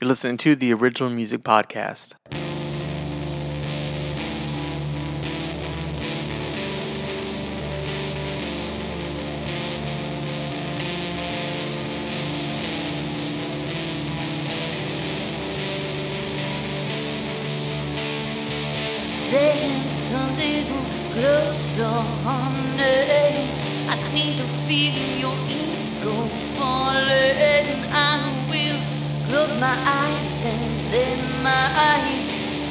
You're listening to the Original Music Podcast.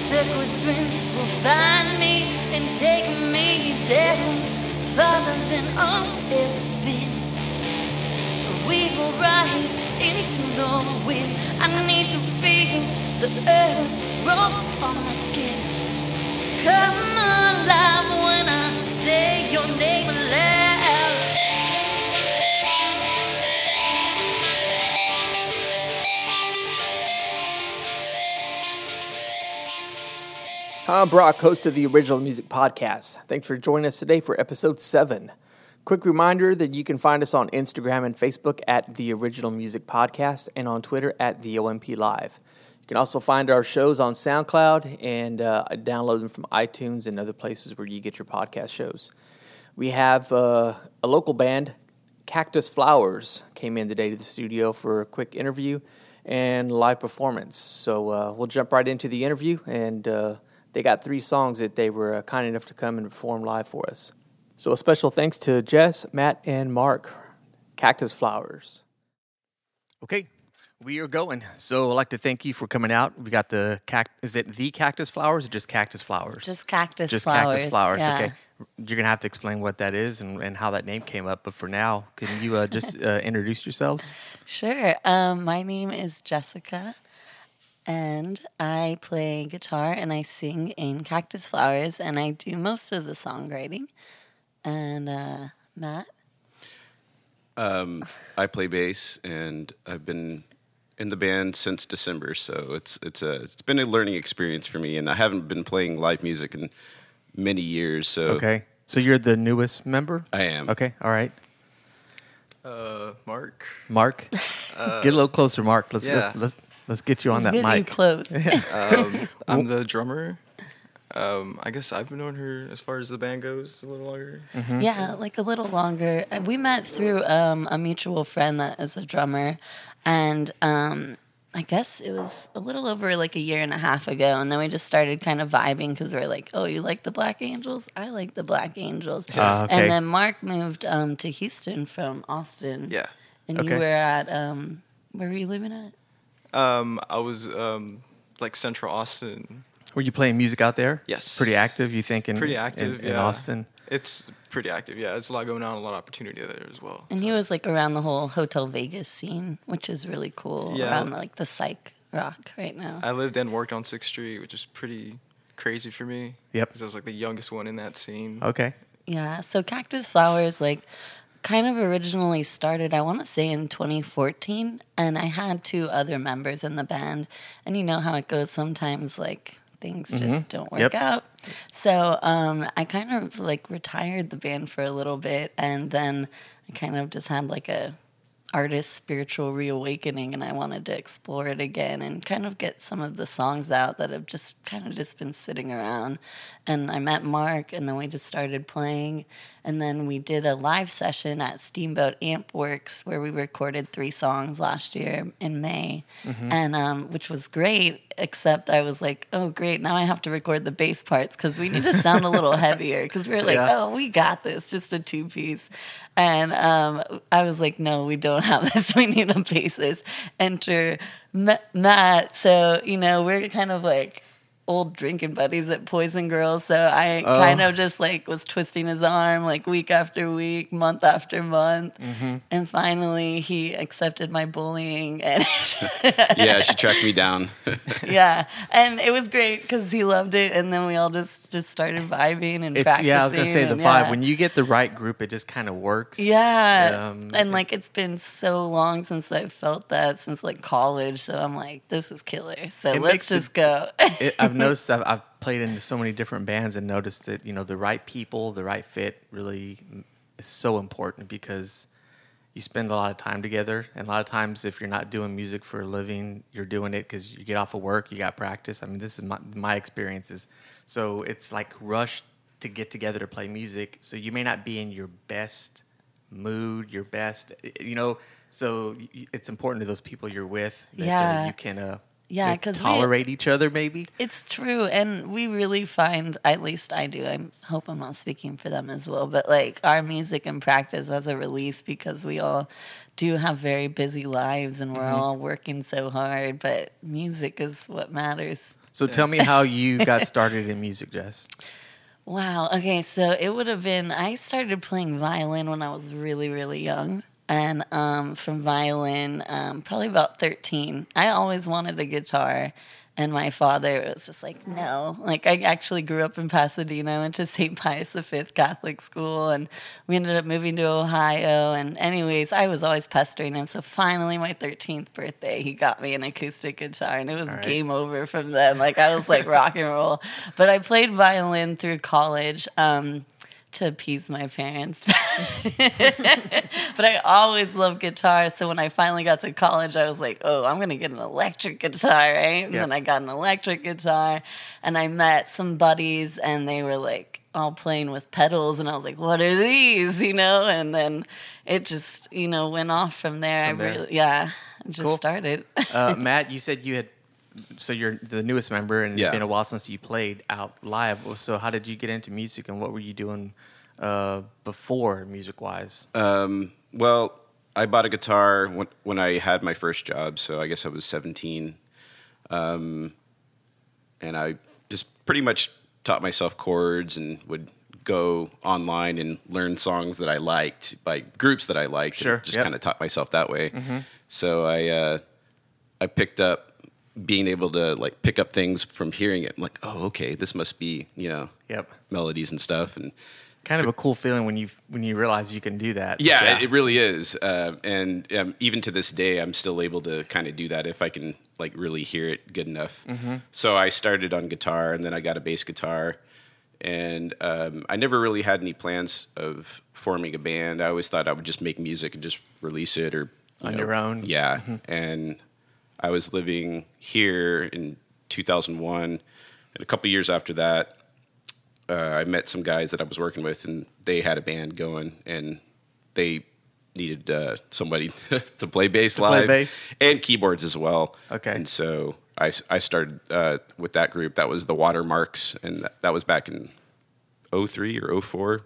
Turquoise prince will find me and take me down farther than I've ever been. We will ride into the wind. I need to feel the earth rough on my skin. Come alive when I say your name I'm Brock, host of the Original Music Podcast. Thanks for joining us today for episode 7. Quick reminder that you can find us on Instagram and Facebook at the Original Music Podcast and on Twitter at the OMP Live. You can also find our shows on SoundCloud and uh, download them from iTunes and other places where you get your podcast shows. We have uh, a local band, Cactus Flowers, came in today to the studio for a quick interview and live performance. So uh, we'll jump right into the interview, and uh, they got three songs that they were uh, kind enough to come and perform live for us. So a special thanks to Jess, Matt, and Mark, Cactus Flowers. Okay, we are going. So I'd like to thank you for coming out. We got the cact. Is it the Cactus Flowers or just Cactus Flowers? Just cactus flowers. just flowers. cactus flowers. yeah. Okay, you're gonna have to explain what that is and, and how that name came up. But for now, can you uh, just uh, introduce yourselves? Sure. Um, my name is Jessica, and I play guitar and I sing in Cactus Flowers, and I do most of the songwriting. And uh, Matt, Um, I play bass, and I've been in the band since December. So it's it's a it's been a learning experience for me, and I haven't been playing live music in many years. So Okay, so you're the newest member. I am. Okay, all right, Uh, Mark. Mark. get a little closer, Mark. Let's yeah. let's let's get you on that get you mic. close. Um, I'm the drummer. Um, I guess I've been knowing her as far as the band goes a little longer. Mm-hmm. Yeah, like a little longer. Uh, We met through um, a mutual friend that is a drummer, and um, I guess it was a little over like a year and a half ago, and then we just started kind of vibing because we are like, "Oh, you like the Black Angels? I like the Black Angels." Ah, okay. And then Mark moved um, to Houston from Austin. Yeah. and Okay. you were at um, where were you living at? Um, I was um, like Central Austin. Were you playing music out there? Yes. Pretty active, you think? In, Pretty active. in, yeah. Austin. It's pretty active. Yeah, it's a lot going on, a lot of opportunity there as well. And he was like around the whole Hotel Vegas scene, which is really cool. Yeah. around like the psych rock right now. I lived and worked on Sixth Street, which is pretty crazy for me. Yep. Because I was like the youngest one in that scene. Okay. Yeah, so Cactus Flowers like kind of originally started I want to say in 2014 and I had two other members in the band and you know how it goes sometimes like things just don't work Yep. out. So um I kind of like retired the band for a little bit and then I kind of just had like a artist spiritual reawakening and I wanted to explore it again and kind of get some of the songs out that have just kind of just been sitting around. And I met Mark and then we just started playing and then we did a live session at Steamboat Amp Works where we recorded three songs last year in May. And um, which was great except I was like, "Oh great, now I have to record the bass parts cuz we need to sound a little heavier cuz we are like, Yeah. "Oh, we got this, just a two piece." And um, I was like, no, we don't have this. We need a bassist. Enter Matt. So, you know, we're kind of like old drinking buddies at Poison Girls. So I kind of just like was twisting his arm like week after week, month after month. And finally he accepted my bullying. And yeah, she tracked me down. yeah. And it was great because he loved it. And then we all just, just started vibing and It's, practicing. yeah, I was gonna say the and vibe. yeah. When you get the right group, it just kind of works. Yeah. Um, and like it's been so long since I've felt that since like college. So I'm like, this is killer. So let's makes it- just go. it, I've noticed I've, I've played in so many different bands and noticed that you know the right people, the right fit, really is so important because you spend a lot of time together, and a lot of times if you're not doing music for a living, you're doing it because you get off of work, you got practice. I mean, this is my my experiences. So it's like rushed to get together to play music. So you may not be in your best mood, your best, you know. So it's important to those people you're with that uh, you can uh, Yeah, like, 'cause we- tolerate each other, maybe. It's true, and we really find, at least I do. I hope I'm not speaking for them as well, but like our music and practice as a release because we all do have very busy lives and we're Mm-hmm. all working so hard. But music is what matters. So tell me how you got started in music, Jess. Wow. Okay. So it would have been, I started playing violin when I was really, really young. And um, from violin, um, probably about 13, I always wanted a guitar. And my father was just like, no. Like, I actually grew up in Pasadena. I went to St. Pius V Catholic school, and we ended up moving to Ohio. And, anyways, I was always pestering him. So, finally, my 13th birthday, he got me an acoustic guitar, and it was right. game over from then. Like, I was like rock and roll. But I played violin through college. Um, to appease my parents. but I always loved guitar. So when I finally got to college, I was like, oh, I'm going to get an electric guitar, right? And Yeah. then I got an electric guitar and I met some buddies and they were like, all playing with pedals and I was like, what are these? You know, and then it just, you know, went off from there. From I there. really, yeah, just Cool. started. Uh, Matt, you said you had, so you're the newest member, and Yeah. it's been a while since you played out live. So how did you get into music, and what were you doing uh, before, music-wise? Um, well, I bought a guitar when, when I had my first job, so I guess I was 17. Um, and I just pretty much taught myself chords and would go online and learn songs that I liked by groups that I liked. and Sure, Just yep. kind of taught myself that way. So I, uh, I picked up being able to like pick up things from hearing it. I'm like, oh, okay, this must be, you know, Yep. melodies and stuff. And Kind of a cool feeling when you when you realize you can do that. Yeah, It, it really is. Uh, and um, even to this day, I'm still able to kind of do that if I can like really hear it good enough. So I started on guitar, and then I got a bass guitar, and um, I never really had any plans of forming a band. I always thought I would just make music and just release it or you On know, your own? Yeah, and I was living here in 2001, and a couple years after that, uh, I met some guys that I was working with, and they had a band going, and they needed uh, somebody to play bass play live bass? and keyboards as well. Okay. and so I, I started uh, with that group. That was the Watermarks, and that, that was back in 03 or 04,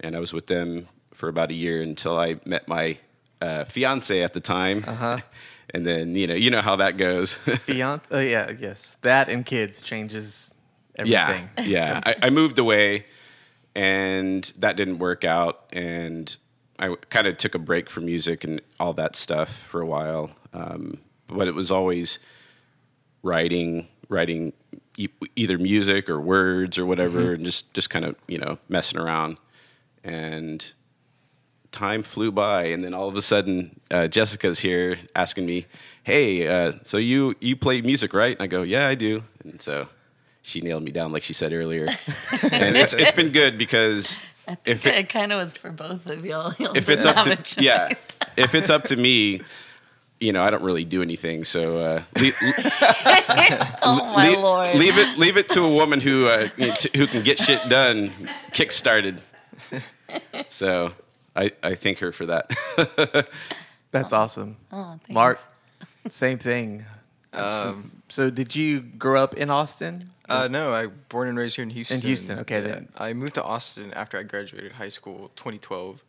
and I was with them for about a year until I met my uh, fiance at the time. Uh-huh. And then you know you know how that goes. Fiance, uh, yeah, yes, that and kids changes everything. Yeah, yeah. I, I moved away, and that didn't work out, and I kind of took a break from music and all that stuff for a while. Um, but it was always writing, writing e- either music or words or whatever, and just just kind of you know messing around, and time flew by, and then all of a sudden, uh, Jessica's here asking me, "Hey, uh, so you you play music, right?" And I go, "Yeah, I do." And so she nailed me down, like she said earlier, and it's it's been good because if it, it kind of was for both of y'all. If it's up to yeah, if it's up to me. You know, I don't really do anything, so uh, leave, oh my leave, lord! leave it leave it to a woman who uh, t- who can get shit done, kick started. So I I thank her for that. That's awesome. Oh, thanks. Mark, same thing. Um, So, did you grow up in Austin? uh, no, I born and raised here in Houston. In Houston, okay, then. I moved to Austin after I graduated high school, 2012,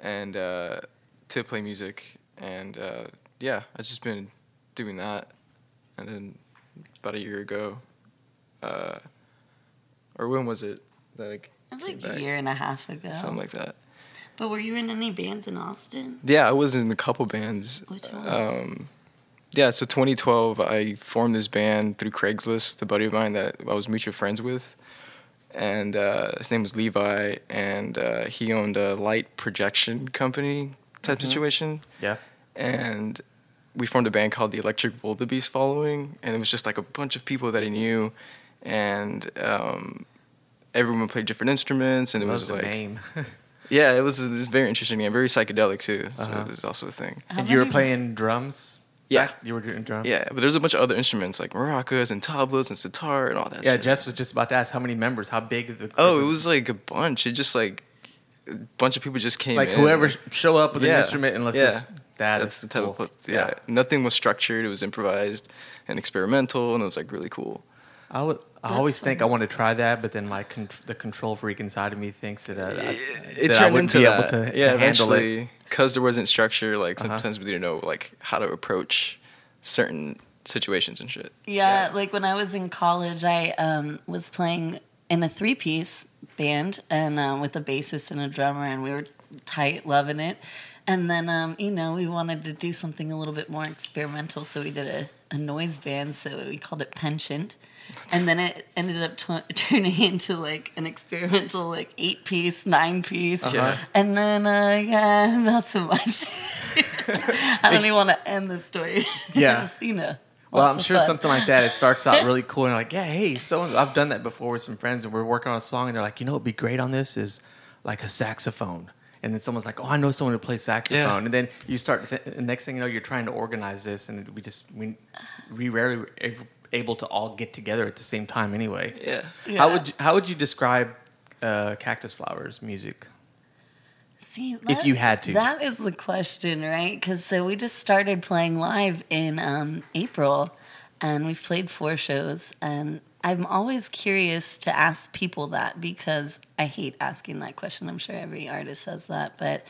and uh, to play music. And uh, yeah, I've just been doing that. And then about a year ago, uh, or when was it? That I It was came like back? a year and a half ago. Something like that. But were you in any bands in Austin? Yeah, I was in a couple bands. Which ones? Um, yeah, so 2012, I formed this band through Craigslist with a buddy of mine that I was mutual friends with. And uh, his name was Levi, and uh, he owned a light projection company type situation. Yeah. And we formed a band called the Electric Wildebeest Following, and it was just like a bunch of people that he knew. And um, everyone played different instruments, and it Love was the like name. Yeah, it was, it was very interesting and very psychedelic too. So Uh-huh. it was also a thing. How and you were many- playing drums. Yeah. you were doing drums. Yeah, but there's a bunch of other instruments like maracas and tablas and sitar and all that. Yeah, shit. Jess was just about to ask how many members, how big the. Oh, it was like a bunch. It just like a bunch of people just came. like in. whoever show up with an instrument and let's Yeah. just that That's the type cool. of yeah. Nothing was structured. It was improvised and experimental, and it was like really cool. I would. I That's always think I want to try that, but then my con- the control freak inside of me thinks that, uh, I, It that I turned wouldn't into be that. able to, to yeah, handle it. eventually, because there wasn't structure. Like Uh-huh. sometimes we didn't know like how to approach certain situations and shit. Yeah, like when I was in college, I um, was playing in a three piece band and uh, with a bassist and a drummer, and we were tight, loving it. And then, um, you know, we wanted to do something a little bit more experimental, so we did a, a noise band, so we called it Penchant. And then it ended up tw- turning into like an experimental, like eight piece, nine piece. Uh-huh. And then, uh, yeah, not so much. I don't even want to end the story. Yeah. you know. Well, I'm sure fun. something like that. It starts out really cool, and you're like, yeah, hey, so I've done that before with some friends, and we're working on a song, and they're like, you know, what'd be great on this is like a saxophone. And then someone's like, "Oh, I know someone who plays saxophone." Yeah. And then you start. Th- the next thing you know, you're trying to organize this, and we just we we rarely were ab- able to all get together at the same time anyway. Yeah. How would you, how would you describe uh, Cactus Flowers music? See, If you had to. That is the question, right? Because so we just started playing live in um, April, and we've played four shows. And I'm always curious to ask people that because I hate asking that question. I'm sure every artist says that, but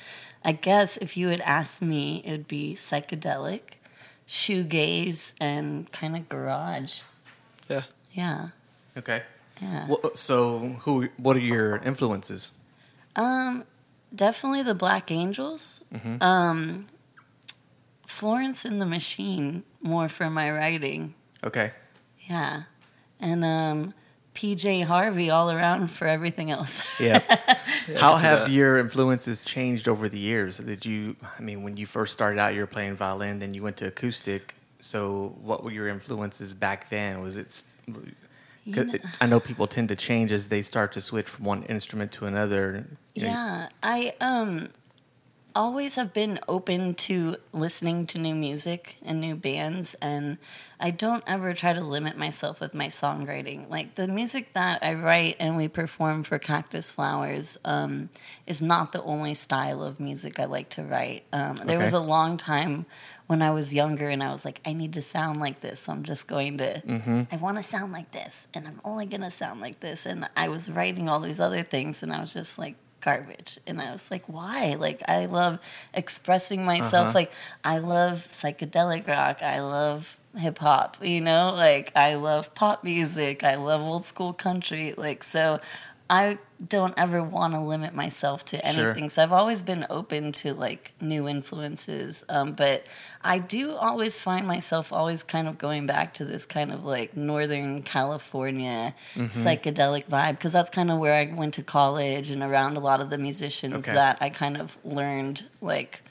I guess if you had asked me, it would be psychedelic, shoegaze, and kind of garage. Yeah. Yeah, Okay. yeah. Well, so who? What are your influences? Um, definitely the Black Angels. Mm-hmm. Um, Florence and the Machine more for my writing. Okay. Yeah, and um, PJ Harvey all around for everything else. Yeah. Yeah, How have your influences changed over the years? Did you, I mean, when you first started out, you were playing violin, then you went to acoustic. So, what were your influences back then? Was it? st- 'cause know- I know people tend to change as they start to switch from one instrument to another. You know, Yeah, I um always have been open to listening to new music and new bands and I don't ever try to limit myself with my songwriting. Like the music that I write and we perform for Cactus Flowers um, is not the only style of music I like to write. Um, there was a long time when I was younger and I was like, I need to sound like this. So I'm just going to, Mm-hmm. I want to sound like this and I'm only going to sound like this. And I was writing all these other things and I was just like, garbage. And I was like, why? Like, I love expressing myself. Uh-huh. Like, I love psychedelic rock. I love hip hop, you know? Like, I love pop music. I love old school country. Like, so I don't ever want to limit myself to Sure. anything. So I've always been open to like new influences. Um, but I do always find myself always kind of going back to this kind of like Northern California Mm-hmm. psychedelic vibe because that's kind of where I went to college and around a lot of the musicians Okay. that I kind of learned like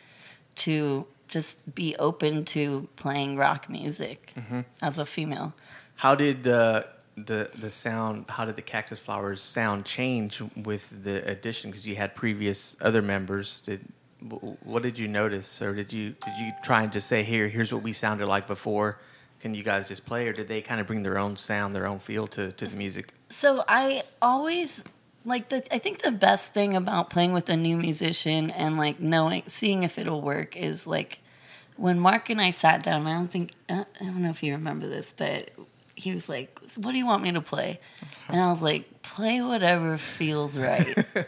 to just be open to playing rock music Mm-hmm. as a female. How did uh, the the sound? How did the Cactus Flowers sound change with the addition? Because you had previous other members. Did what did you notice, or did you did you try and just say here here's what we sounded like before? Can you guys just play, or did they kind of bring their own sound, their own feel to, to the music? So I always like the I think the best thing about playing with a new musician and like knowing seeing if it'll work is like when Mark and I sat down, I don't think I don't know if you remember this, but he was like, "What do you want me to play?" And I was like, "Play whatever feels right."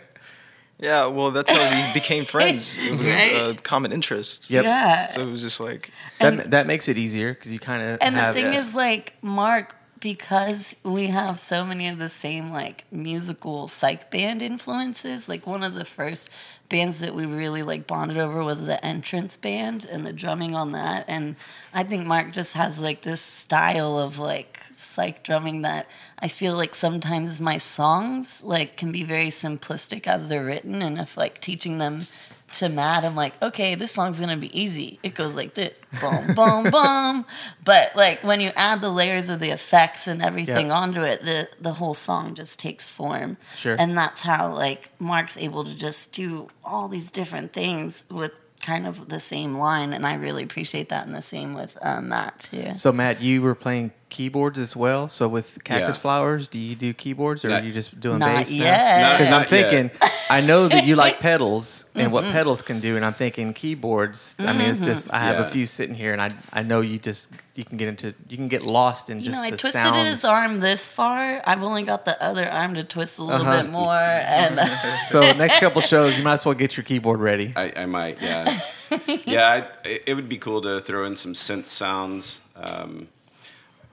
Yeah, well, that's how we became friends. It was Right? a common interest. Yep. Yeah. So it was just like, That that makes it easier because you kind of And the thing yes. is, like, Mark, because we have so many of the same, like, musical psych band influences, like, one of the first bands that we really, like, bonded over was the Entrance Band and the drumming on that. And I think Mark just has, like, this style of, like, psych drumming that I feel like sometimes my songs, like, can be very simplistic as they're written. And if, like, teaching them to Matt, I'm like, okay, this song's gonna be easy. It goes like this, boom, boom, boom. But like when you add the layers of the effects and everything Yeah. onto it, the the whole song just takes form. Sure. And that's how like Mark's able to just do all these different things with kind of the same line, and I really appreciate that. And the same with um, Matt too. So Matt, you were playing keyboards as well. So with Cactus Yeah. Flowers, do you do keyboards or Not- are you just doing Not bass? yet. Because I'm Not yet. thinking, I know that you like pedals and Mm-hmm. what pedals can do, and I'm thinking keyboards. I mean, it's just I have a few sitting here, and I I know you just you can get into you can get lost in You just know, I the twisted sounds. his arm this far. I've only got the other arm to twist a little Uh-huh. bit more, and So next couple shows, you might as well get your keyboard ready. I, I might, yeah, yeah. I, it- it would be cool to throw in some synth sounds. Um,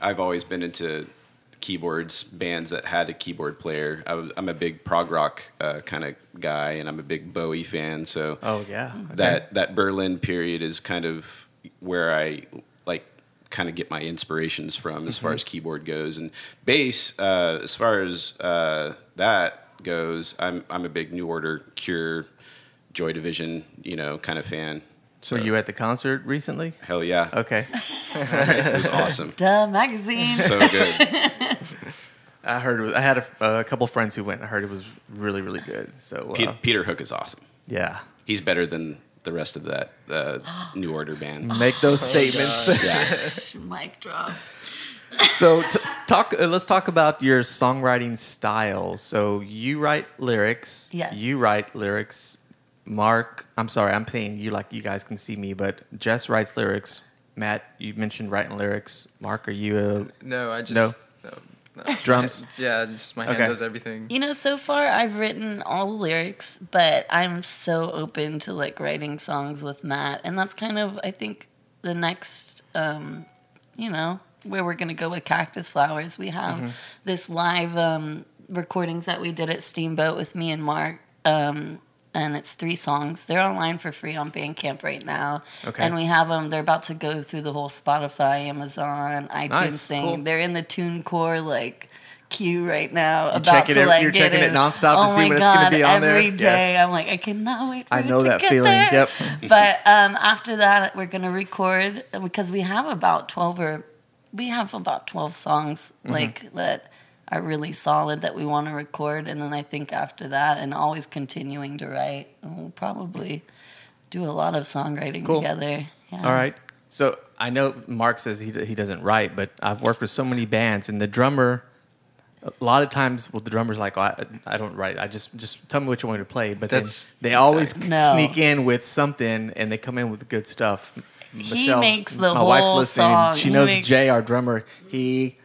I've always been into keyboards, bands that had a keyboard player. I was, I'm a big prog rock uh, kind of guy, and I'm a big Bowie fan. So Oh yeah, that that Berlin period is kind of where I like kind of get my inspirations from as far Mm-hmm. as keyboard goes and bass. Uh, as far as uh, that goes, I'm I'm a big New Order, Cure, Joy Division, you know, kind of fan. So were you at the concert recently? Hell yeah, Okay, it was awesome, Duh magazine. so good. I heard. It was, I had a, a couple friends who went. I heard it was really really good. So uh, Pe- Peter Hook is awesome. yeah, He's better than the rest of that uh, New Order band. make those statements. Yeah. Mic drop. so t- talk. Uh, let's talk about your songwriting style. So you write lyrics. Yeah. You write lyrics. Mark, I'm sorry, I'm saying you like you guys can see me, but Jess writes lyrics. Matt, you mentioned writing lyrics. Mark, are you a No, I just No. no, no. Drums? yeah, just my hand Okay. does everything. You know, so far I've written all the lyrics, but I'm so open to like writing songs with Matt, and that's kind of I think the next, um, you know, where we're gonna go with Cactus Flowers. We have Mm-hmm. this live um, recordings that we did at Steamboat with me and Mark. Um, and it's three songs. They're online for free on Bandcamp right now. Okay. And we have them. They're about to go through the whole Spotify, Amazon, iTunes Nice, thing. cool. They're in the TuneCore like queue right now. You're about checking to it- like you're get checking it in. nonstop to oh see my when it's gonna be on there? Every day, Yes. I'm like, I cannot wait for I it know to that get feeling. there. Yep. but um, after that, we're gonna record because we have about twelve or we have about twelve songs Mm-hmm. like that are really solid that we want to record, and then I think after that, and always continuing to write, we'll probably do a lot of songwriting Cool. together. Yeah. All right. So I know Mark says he he doesn't write, but I've worked with so many bands, and the drummer. A lot of times, well, the drummer's like, oh, I, I don't write. I just just tell me what you want me to play. But That's- then they always No. sneak in with something, and they come in with good stuff. Michelle's- makes the my wife's whole listening. song. She knows makes- Jay, our drummer. He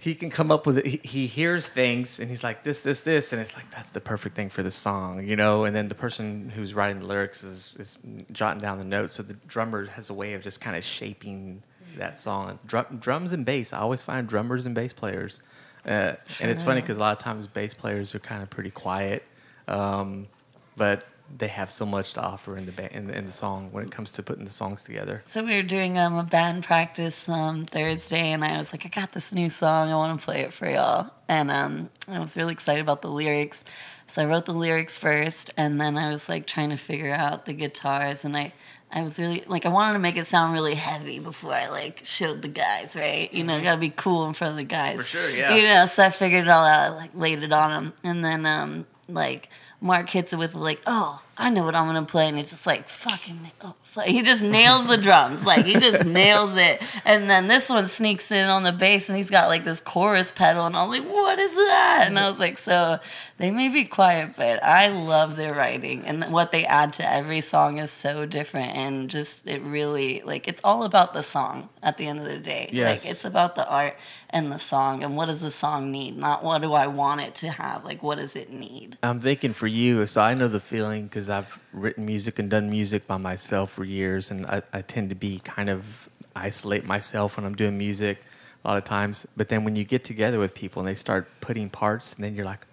he can come up with it. He, he hears things, and he's like this, this, this, and it's like that's the perfect thing for the song, you know. And then the person who's writing the lyrics is is jotting down the notes, so the drummer has a way of just kind of shaping that song. Drum, drums and bass. I always find drummers and bass players, uh, and it's funny because a lot of times bass players are kind of pretty quiet, um, but they have so much to offer in the ba- in the, in the song when it comes to putting the songs together. So we were doing um, a band practice um, Thursday, and I was like, I got this new song. I want to play it for y'all. And um, I was really excited about the lyrics. So I wrote the lyrics first, and then I was like trying to figure out the guitars. And I, I was really like, I wanted to make it sound really heavy before I like showed the guys, right? You know, got to be cool in front of the guys. For sure, yeah. You know, so I figured it all out, like laid it on them, and then um, like Mark hits it with like, oh, I know what I'm gonna play, and it's just like fucking. Oh, so he just nails the drums, like he just nails it, and then this one sneaks in on the bass, and he's got like this chorus pedal, and I was like, what is that? And I was like, so they may be quiet, but I love their writing, and what they add to every song is so different, and just it really like it's all about the song at the end of the day. Yes. Like it's about the art and the song, and what does the song need, not what do I want it to have. Like what does it need? I'm thinking for you, so I know the feeling because I've written music and done music by myself for years, and I, I tend to be kind of isolate myself when I'm doing music a lot of times. But then when you get together with people and they start putting parts, and then you're like,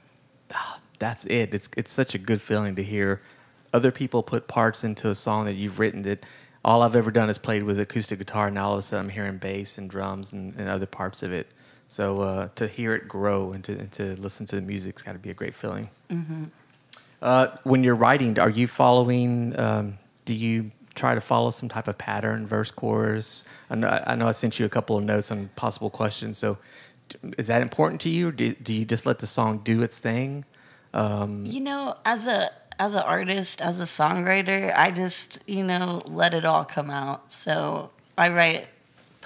oh, that's it. It's it's such a good feeling to hear other people put parts into a song that you've written that all I've ever done is played with acoustic guitar. Now all of a sudden I'm hearing bass and drums and, and other parts of it. So uh, to hear it grow and to, and to listen to the music's got to be a great feeling. Uh, when you're writing, are you following? Um, do you try to follow some type of pattern, verse, chorus? I know I, know I sent you a couple of notes on possible questions. So, is that important to you? Do, do you just let the song do its thing? Um, You know, as a as an artist, as a songwriter, I just you know let it all come out. So I write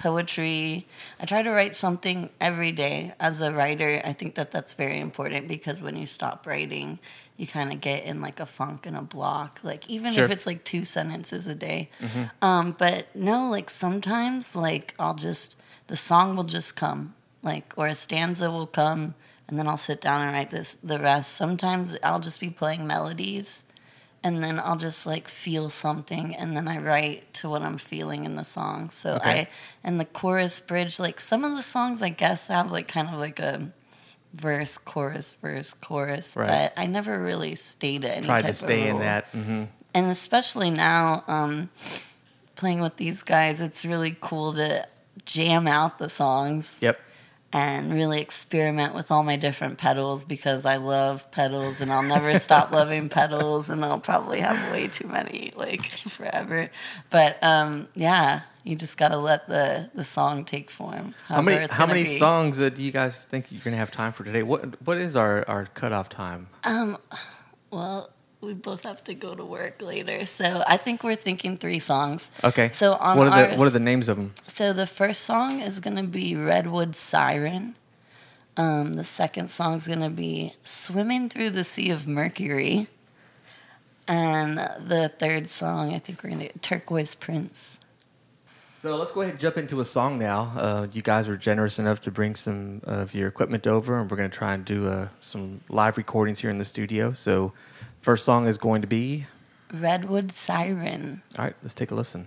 poetry. I try to write something every day. As a writer, I think that that's very important because when you stop writing, you kind of get in like a funk and a block. Like even Sure. if it's like two sentences a day. Um, but no, like sometimes like I'll just the song will just come, like or a stanza will come, and then I'll sit down and write this the rest. Sometimes I'll just be playing melodies, and then I'll just like feel something, and then I write to what I'm feeling in the song. So Okay. I and the chorus bridge, like some of the songs, I guess have like kind of like a verse, chorus, verse, chorus, Right. but I never really stayed at any type to stay in that. hmm and especially now um, playing with these guys it's really cool to jam out the songs Yep. and really experiment with all my different pedals because i love pedals and i'll never stop loving pedals and i'll probably have way too many like forever but um, yeah you just gotta let the, the song take form How many how many be. songs uh, do you guys think you're gonna have time for today? What what is our, our cutoff time? Um, well we both have to go to work later so i think we're thinking three songs Okay. so on what are the what are the names of them? So the first song is gonna be Redwood Siren. Um, the second song is gonna be Swimming Through the Sea of Mercury. And the third song, I think we're gonna Turquoise Prince. So let's go ahead and jump into a song now. Uh, you guys were generous enough to bring some of your equipment over, and we're going to try and do uh, some live recordings here in the studio. So, first song is going to be. Redwood Siren. All right, let's take a listen.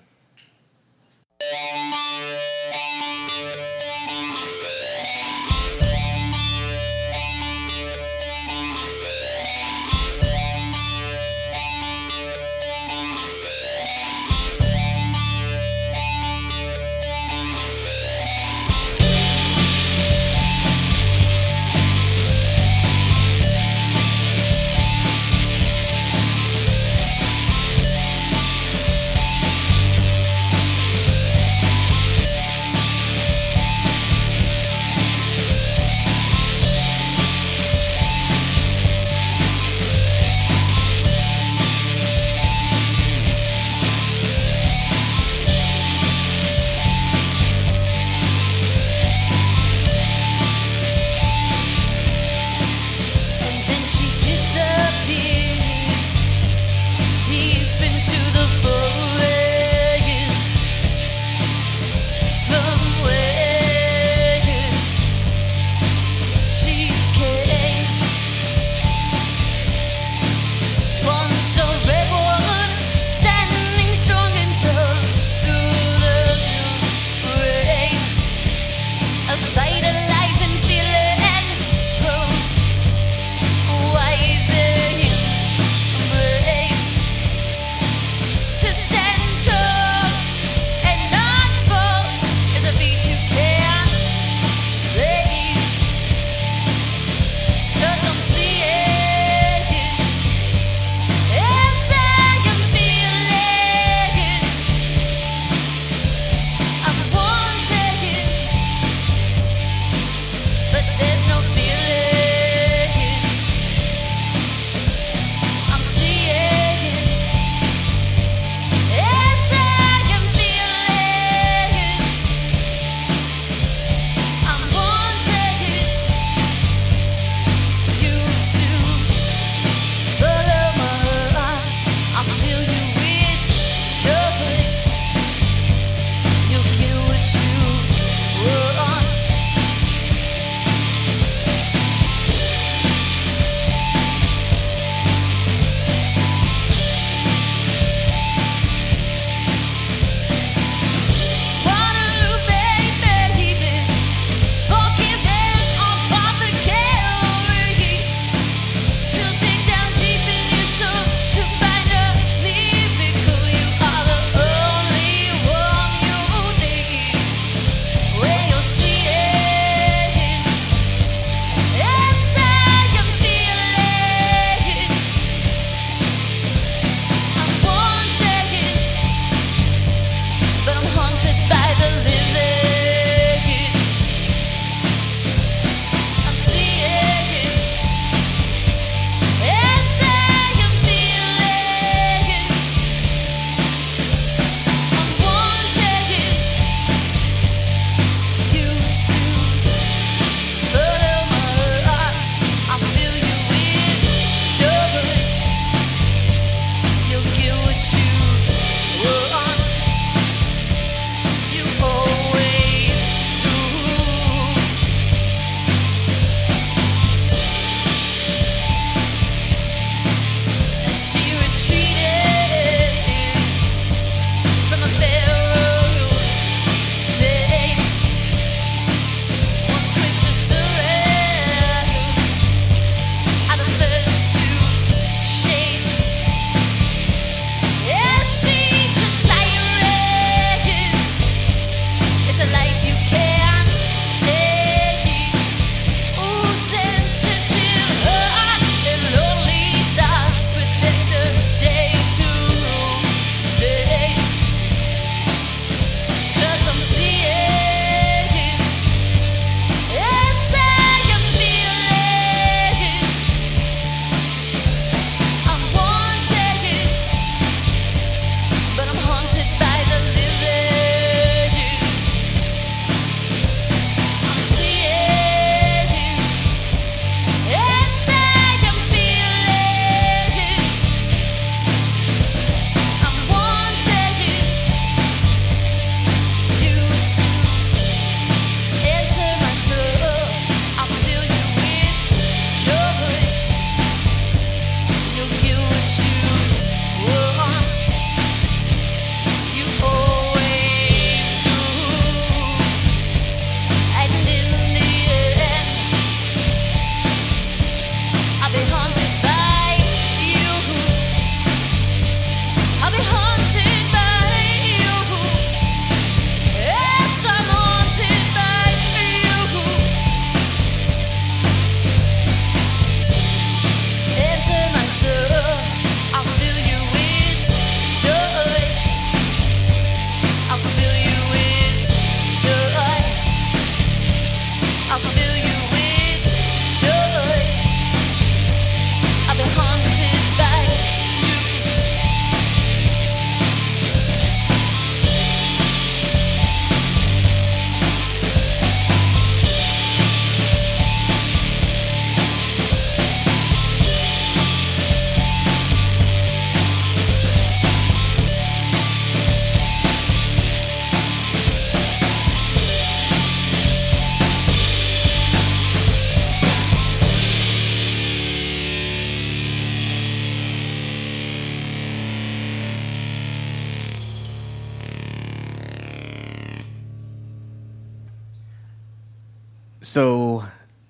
So,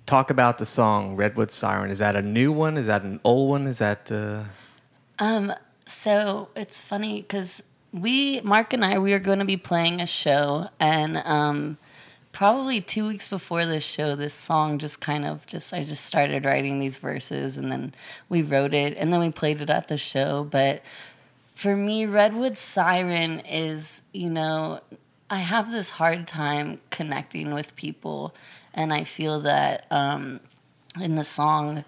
talk about the song Redwood Siren. Is that a new one? Is that an old one? Is that. Uh... Um, so it's funny because we, Mark and I, we are going to be playing a show, and um, probably two weeks before this show, this song just kind of just I just started writing these verses, and then we wrote it, and then we played it at the show. But for me, Redwood Siren is, you know, I have this hard time connecting with people, and I feel that um, in the song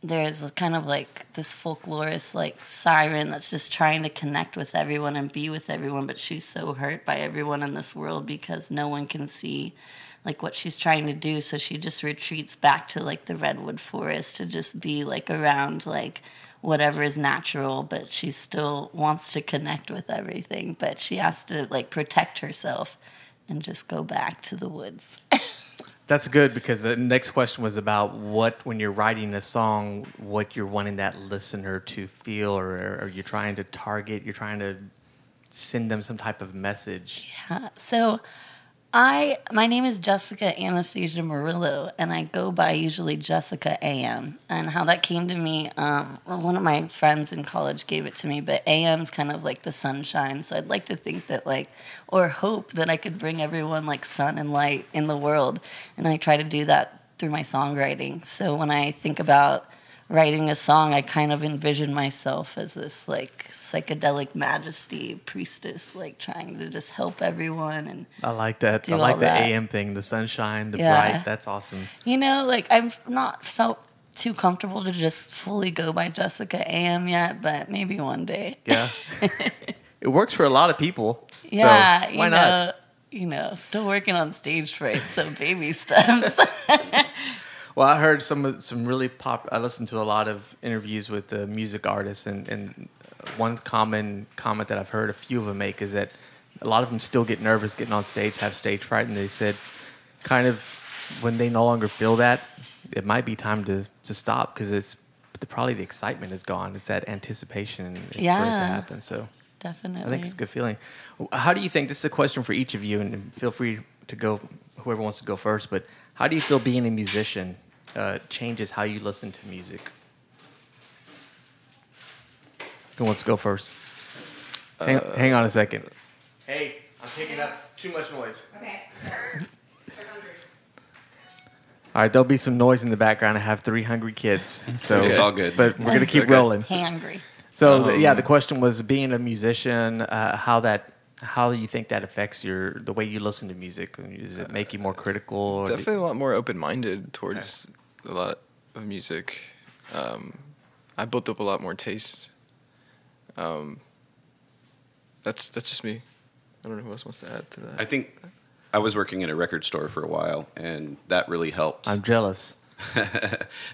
there's kind of like this folklorist like siren that's just trying to connect with everyone and be with everyone but she's so hurt by everyone in this world because no one can see like what she's trying to do. So she just retreats back to like the redwood forest to just be like around like whatever is natural but she still wants to connect with everything. But she has to like protect herself and just go back to the woods That's good because the next question was about what, when you're writing a song, what you're wanting that listener to feel, or are you trying to target, you're trying to send them some type of message? Yeah. So I my name is Jessica Anastasia Murillo, and I go by usually Jessica AM. And how that came to me, um, one of my friends in college gave it to me, but AM is kind of like the sunshine. So I'd like to think that like, or hope that I could bring everyone like sun and light in the world, and I try to do that through my songwriting. So when I think about writing a song, I kind of envision myself as this like psychedelic majesty priestess, like trying to just help everyone. And I like that. I like the that. AM thing, the sunshine, the Yeah. bright. That's awesome. you know, like I've not felt too comfortable to just fully go by Jessica AM yet, but maybe one day. Yeah. it works for a lot of people. Yeah, so you why know, not? You know, still working on stage fright, so baby steps. Well, I heard some some really pop. I listened to a lot of interviews with uh, music artists, and and one common comment that I've heard a few of them make is that a lot of them still get nervous getting on stage, have stage fright, and they said, kind of when they no longer feel that, it might be time to to stop because it's the, probably the excitement is gone. It's that anticipation for it to Yeah. happen. So. Definitely. I think it's a good feeling. How do you think? This is a question for each of you, and feel free to go. Whoever wants to go first, but how do you feel being a musician uh, changes how you listen to music? Who wants to go first? Hang, hang on a second. Hey, I'm picking up too much noise. Okay. All right, there'll be some noise in the background. I have three hungry kids, so It's all good. But we're gonna keep okay. rolling. Hangry. So the, yeah, the question was being a musician, uh, how that, how do you think that affects your the way you listen to music. Does it make you more critical? or do- Definitely a lot more open minded towards a lot of music. Um, I built up a lot more taste. Um, that's that's just me. I don't know who else wants to add to that. I think I was working in a record store for a while, and that really helped. I'm jealous.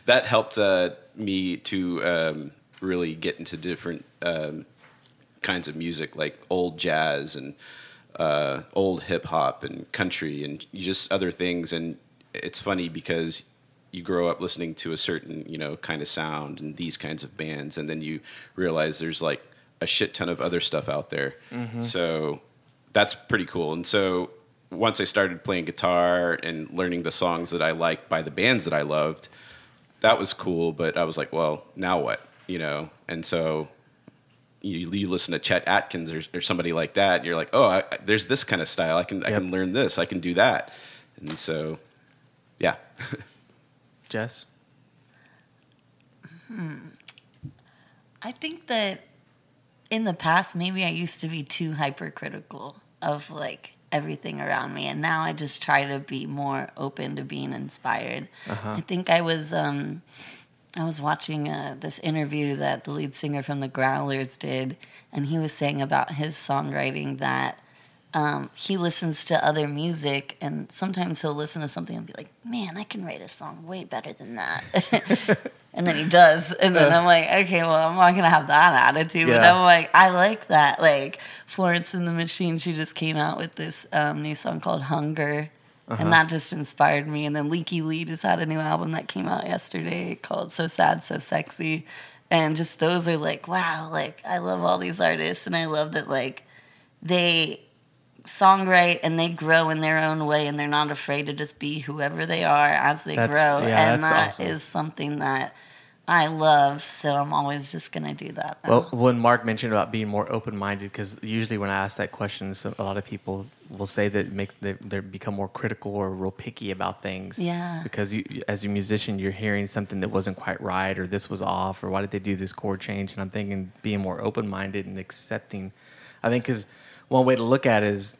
that helped uh, me to um, really get into different um, kinds of music, like old jazz and uh, old hip hop and country and just other things. And it's funny because you grow up listening to a certain you know kind of sound and these kinds of bands, and then you realize there's like a shit ton of other stuff out there. So that's pretty cool. And so once I started playing guitar and learning the songs that I liked by the bands that I loved, that was cool. But I was like, well, now what? You know? And so you, you listen to Chet Atkins or, or somebody like that, and you're like, oh, I, I- there's this kind of style. I can I can learn this. I can do that. And so, yeah. Jess, hmm. I think that in the past, maybe I used to be too hypercritical of like everything around me, and now I just try to be more open to being inspired. I think I was um, I was watching uh, this interview that the lead singer from the Growlers did, and he was saying about his songwriting that um, he listens to other music, and sometimes he'll listen to something and be like, "Man, I can write a song way better than that." and then he does, and then I'm like, "Okay, well, I'm not gonna have that attitude." But I'm like, I like that. Like Florence and the Machine, she just came out with this um, new song called "Hunger." And that just inspired me. And then Lykke Li just had a new album that came out yesterday called So Sad, So Sexy. And just those are like, wow, like I love all these artists and I love that like they songwrite and they grow in their own way and they're not afraid to just be whoever they are as they That's- grow. yeah, and that is awesome. something that I love. So I'm always just going to do that. now. Well, when Mark mentioned about being more open-minded, because usually when I ask that question, so a lot of people will say that it makes they, they become more critical or real picky about things. Yeah. Because you, as a musician, you're hearing something that wasn't quite right, or this was off, or why did they do this chord change? And I'm thinking being more open-minded and accepting. I think because one way to look at it is,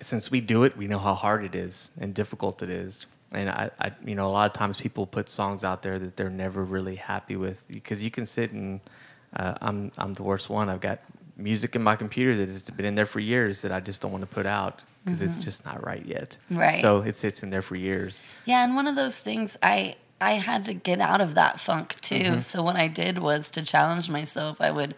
since we do it, we know how hard it is and difficult it is. And I, I, you know, a lot of times people put songs out there that they're never really happy with because you can sit and uh, I'm, I'm the worst one. I've got music in my computer that has been in there for years that I just don't want to put out because it's just not right yet. Right. So it sits in there for years. Yeah, and one of those things I I had to get out of that funk too. Mm-hmm. So what I did was to challenge myself. I would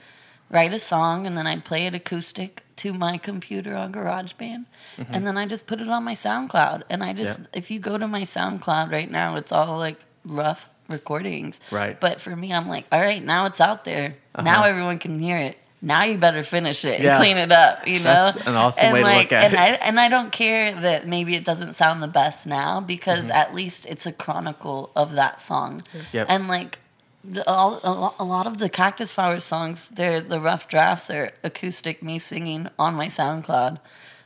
write a song and then I'd play it acoustic to my computer on GarageBand, and then I just put it on my SoundCloud. And I just Mm-hmm. Yeah. if you go to my SoundCloud right now, it's all like rough recordings. Right. But for me, I'm like, all right, now it's out there. Now everyone can hear it. Now you better finish it Uh-huh. Yeah. and clean it up, you know. That's an awesome and way to look at and it. I, and I don't care that maybe it doesn't sound the best now because Mm-hmm. at least it's a chronicle of that song. Yep. And like the, all, a lo- a lot of the Cactus Flowers songs, they're the rough drafts are acoustic me singing on my SoundCloud.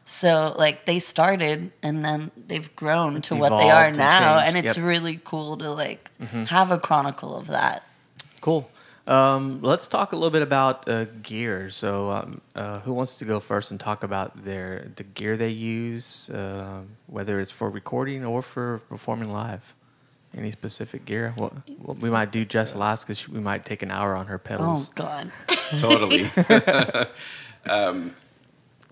So like they started and then they've grown It's to what they are and now, changed. and it's Yep. Mm-hmm. really cool to like have a chronicle of that. Cool. Um, let's talk a little bit about uh, gear. So, um, uh, who wants to go first and talk about their the gear they use, uh, whether it's for recording or for performing live? Any specific gear? Well, well we might do Jess last because we might take an hour on her pedals. Oh pedals. God. totally. um,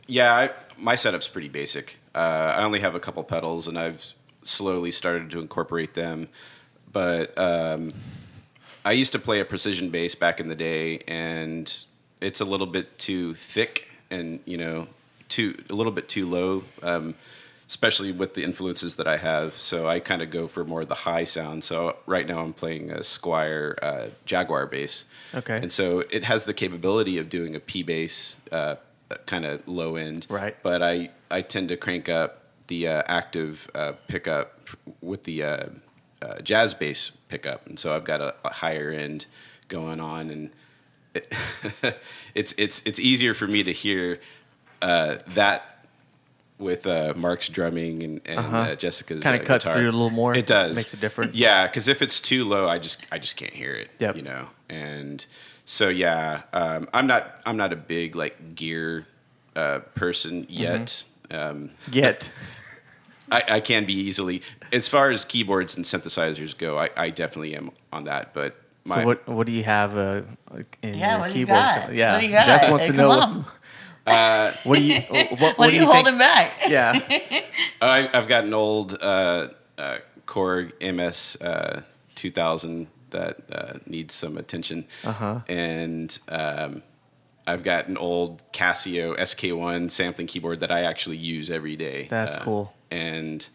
yeah, I, my setup's pretty basic. Uh, I only have a couple pedals, and I've slowly started to incorporate them. But um, I used to play a precision bass back in the day, and it's a little bit too thick, and you know, too a little bit too low. Um, especially with the influences that I have, so I kind of go for more of the high sound. So right now I'm playing a Squier uh, Jaguar bass, Okay. and so it has the capability of doing a P bass, uh, kind of low end. Right. But I, I tend to crank up the uh, active uh, pickup with the uh, uh, jazz bass pickup, and so I've got a, a higher end going on, and it, it's it's it's easier for me to hear uh, that with uh, Mark's drumming and, and Uh-huh. uh, Jessica's Kinda uh, cuts guitar. through a little more, It does makes a difference. Yeah, because if it's too low, I just I just can't hear it. Yep. You know, and so yeah, um, I'm not I'm not a big like gear uh, person yet. Mm-hmm. Um, Yet, I, I can be easily as far as keyboards and synthesizers go. I, I definitely am on that, but my so what what do you have uh, in Yeah, your what do you keyboard? got? Yeah, What do you got? Jess wants to Come know. On. What do you what, what, What, are you, think- holding back? Yeah, I, I've got an old uh, uh, Korg MS uh, 2000 that uh, needs some attention, Uh-huh. and um, I've got an old Casio SK1 sampling keyboard that I actually use every day. That's Uh, cool. And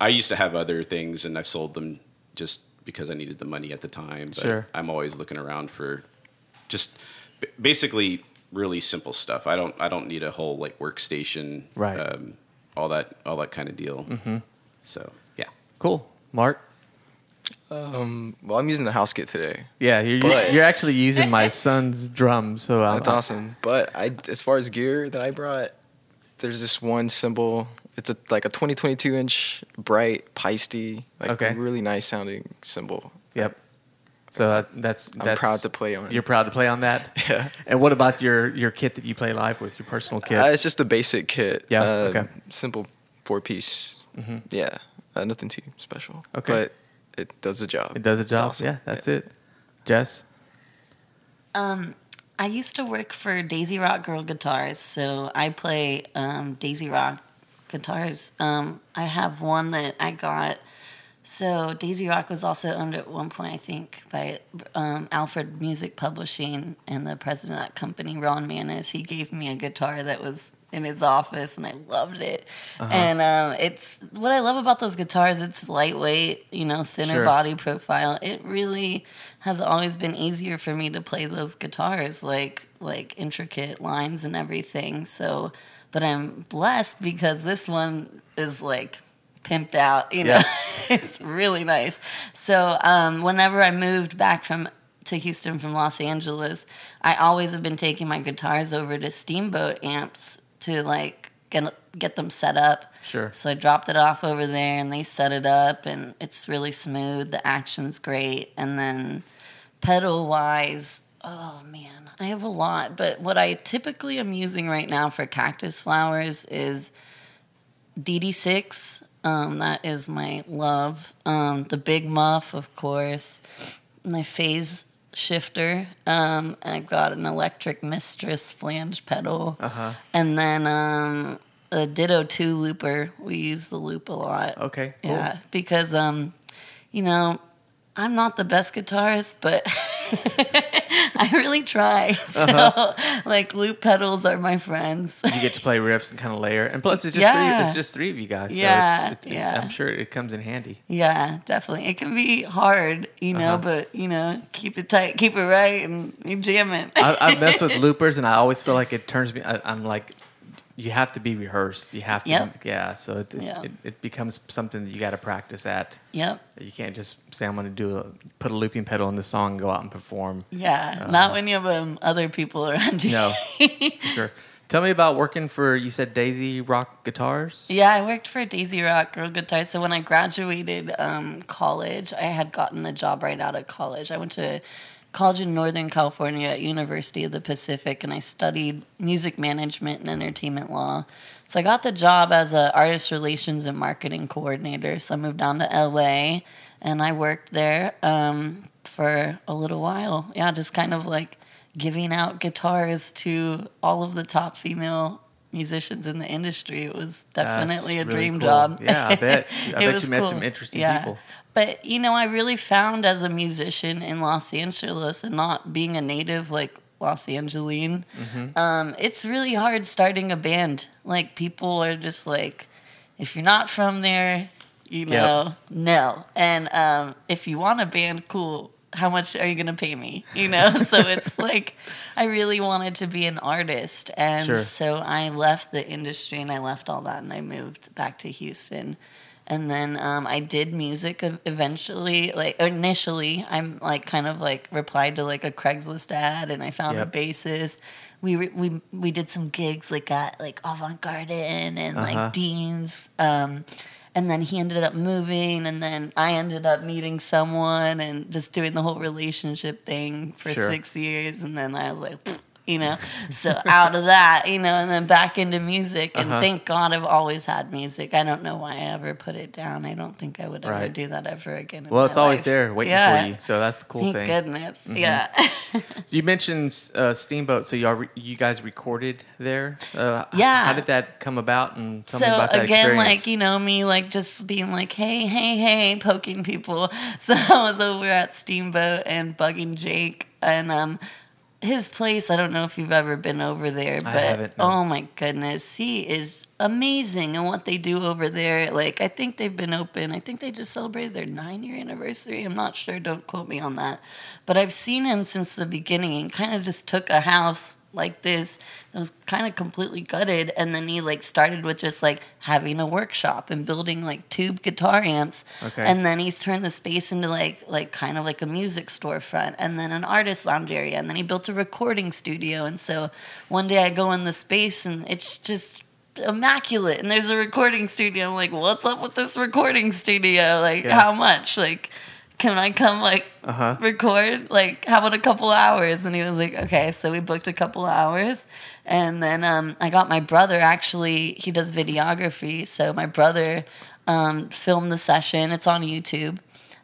I used to have other things, and I've sold them just because I needed the money at the time. But Sure. I'm always looking around for just basically really simple stuff. I don't I don't need a whole like workstation, Right. Um, all that all that kind of deal. Mm-hmm. So yeah, cool. Mark, Um, well, I'm using the house kit today. yeah, you're But- you're actually using my son's drums, so I'm, That's awesome. But I, as far as gear that I brought, there's this one cymbal. It's a like a 2022 inch bright Paiste, like Okay. really nice sounding cymbal. Yep. So that, that's I'm that's proud to play on it. You're proud to play on that. Yeah. And what about your your kit that you play live with? Your personal kit. Uh, it's just a basic kit. Yeah, Uh, okay. Simple four piece. Yeah. Uh, nothing too special. Okay. But it does the job. it does a job. awesome. Yeah, that's it. Jess. Um, I used to work for Daisy Rock Girl Guitars, so I play um, Daisy Rock guitars. Um, I have one that I got. So Daisy Rock was also owned at one point, I think, by um, Alfred Music Publishing, and the president of that company, Ron Manus, he gave me a guitar that was in his office, and I loved it. Uh-huh. And um, it's what I love about those guitars. It's lightweight, you know, thinner Sure. body profile. It really has always been easier for me to play those guitars, like like intricate lines and everything. So but I'm blessed because this one is like pimped out. You know, Yeah. it's really nice. So um, whenever I moved back from to Houston from Los Angeles, I always have been taking my guitars over to Steamboat amps to like get get them set up. Sure. So I dropped it off over there, and they set it up, and it's really smooth. The action's great, and then pedal wise, oh man, I have a lot. But what I typically am using right now for cactus flowers is DD6. Um, that is my love. Um, the Big Muff, of course. My phase shifter. Um, I've got an electric mistress flange pedal. Uh-huh. And then um, a Ditto 2 looper. We use the loop a lot. Okay. Cool. Yeah, because um, you know, I'm not the best guitarist, but I really try. So, Uh-huh. like, loop pedals are my friends. You get to play riffs and kind of layer, and plus it's just Yeah. three. It's just three of you guys. So Yeah, it's, it, yeah. I'm sure it comes in handy. yeah, definitely. It can be hard, you know, Uh-huh. but you know, keep it tight, keep it right, and you jam it. I, I've messed with loopers, and I always feel like it turns me. I, I'm like, you have to be rehearsed. You have to. Yep. Yeah. So it, it, it becomes something that you got to practice at. yep. You can't just say I'm going to do a put a looping pedal in the song and go out and perform. Yeah, not when you have um, other people around you. No, sure. Tell me about working for you said Daisy Rock Guitars. Yeah, I worked for Daisy Rock Girl Guitars. So when I graduated um, college, I had gotten the job right out of college. I went to college in Northern California at University of the Pacific, and I studied music management and entertainment law. So I got the job as a artist relations and marketing coordinator. So I moved down to LA, and I worked there um, for a little while. Yeah, just kind of like giving out guitars to all of the top female musicians in the industry. It was definitely That's a really dream cool. job. Yeah, I bet. I bet you met cool. some interesting Yeah. people. But you know, I really found as a musician in Los Angeles and not being a native like Los Angeline, Mm-hmm. um, it's really hard starting a band. Like people are just like, if you're not from there, you know, no. And um, if you want a band, cool. How much are you gonna pay me? You know, so it's like I really wanted to be an artist, and Sure. so I left the industry and I left all that, and I moved back to Houston and then um, I did music eventually. Like initially, I'm like kind of like replied to like a Craigslist ad, and I found Yep. a bassist. We re- we we did some gigs like at like Avant Garden and Uh-huh. like Dean's. Um, and then he ended up moving, and then I ended up meeting someone and just doing the whole relationship thing for Sure. six years, and then I was like. You know, so out of that, you know, and then back into music. And Uh-huh. thank God I've always had music. I don't know why I ever put it down. I don't think I would ever Right. do that ever again. Well, it's always life. there waiting Yeah. for you. So that's the cool Thank thing. Mm-hmm. goodness. Yeah. You mentioned uh, Steamboat, so y'all re- you guys recorded there. Uh, Yeah. How did that come about? And tell me so about that again, experience. like you know me, like just being like, hey, hey, hey, poking people. So I was over at Steamboat and bugging Jake and um. His place, I don't know if you've ever been over there, but no. oh my goodness, he is amazing and what they do over there. Like, I think they've been open. I think they just celebrated their nine year anniversary. I'm not sure. Don't quote me on that. But I've seen him since the beginning and kind of just took a house like this that was kind of completely gutted and then he like started with just like having a workshop and building like tube guitar amps Okay. and then he's turned the space into like like kind of like a music storefront and then an artist lounge area and then he built a recording studio and so one day i go in the space and it's just immaculate and there's a recording studio i'm like what's up with this recording studio like Yeah. how much like can i come like Uh-huh. record? Like how about a couple hours? And he was like okay. So we booked a couple hours. And then um, i got my brother actually he does videography. So my brother um, filmed the session. It's on youtube.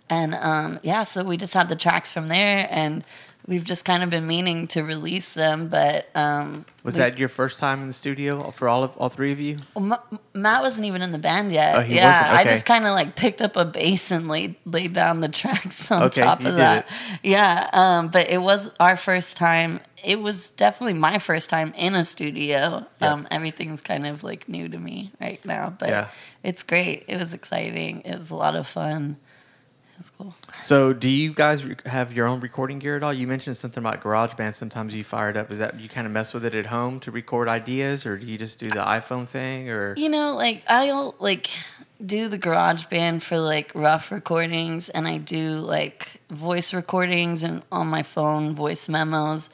And um, yeah so we just had the tracks from there. And we've just kind of been meaning to release them but um, was we- that your first time in the studio for all of all three of you? well, Ma- Matt wasn't even in the band yet. Oh, he yeah, wasn't? I just kind of like picked up a bass and laid laid down the tracks on Okay, top of that. it. Yeah, um, but it was our first time. It was definitely my first time in a studio. Yeah. Um, everything's kind of like new to me right now, but Yeah. it's great. It was exciting. It was a lot of fun. It That's cool. So, do you guys have your own recording gear at all? You mentioned something about GarageBand. Sometimes you fire it up. Is that you kind of mess with it at home to record ideas, or do you just do the iPhone thing? Or You know, like I'll like do the garage band for like rough recordings and I do like voice recordings and on my phone voice memos.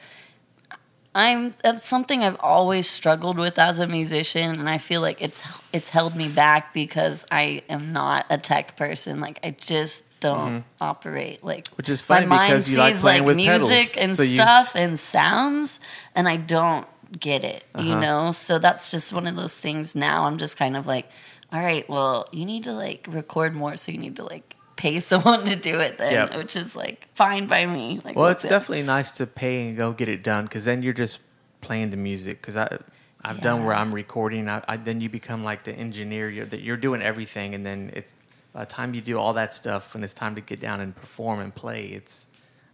I'm that's something I've always struggled with as a musician and I feel like it's it's held me back because I am not a tech person. Like I just don't operate like Mm-hmm. Which is funny my mind because you like sees playing like with music pedals, and so you- stuff and sounds and I don't get it, you Uh-huh. know? So that's just one of those things now I'm just kind of like, all right, well, you need to like record more, so you need to like pay someone to do it then, Yep. which is like fine by me. Like well, it's it. definitely nice to pay and go get it done because then you're just playing the music. Because I, I've done where I'm recording. I, I then you become like the engineer. You're, that you're doing everything, and then it's by the time you do all that stuff, when it's time to get down and perform and play, it's.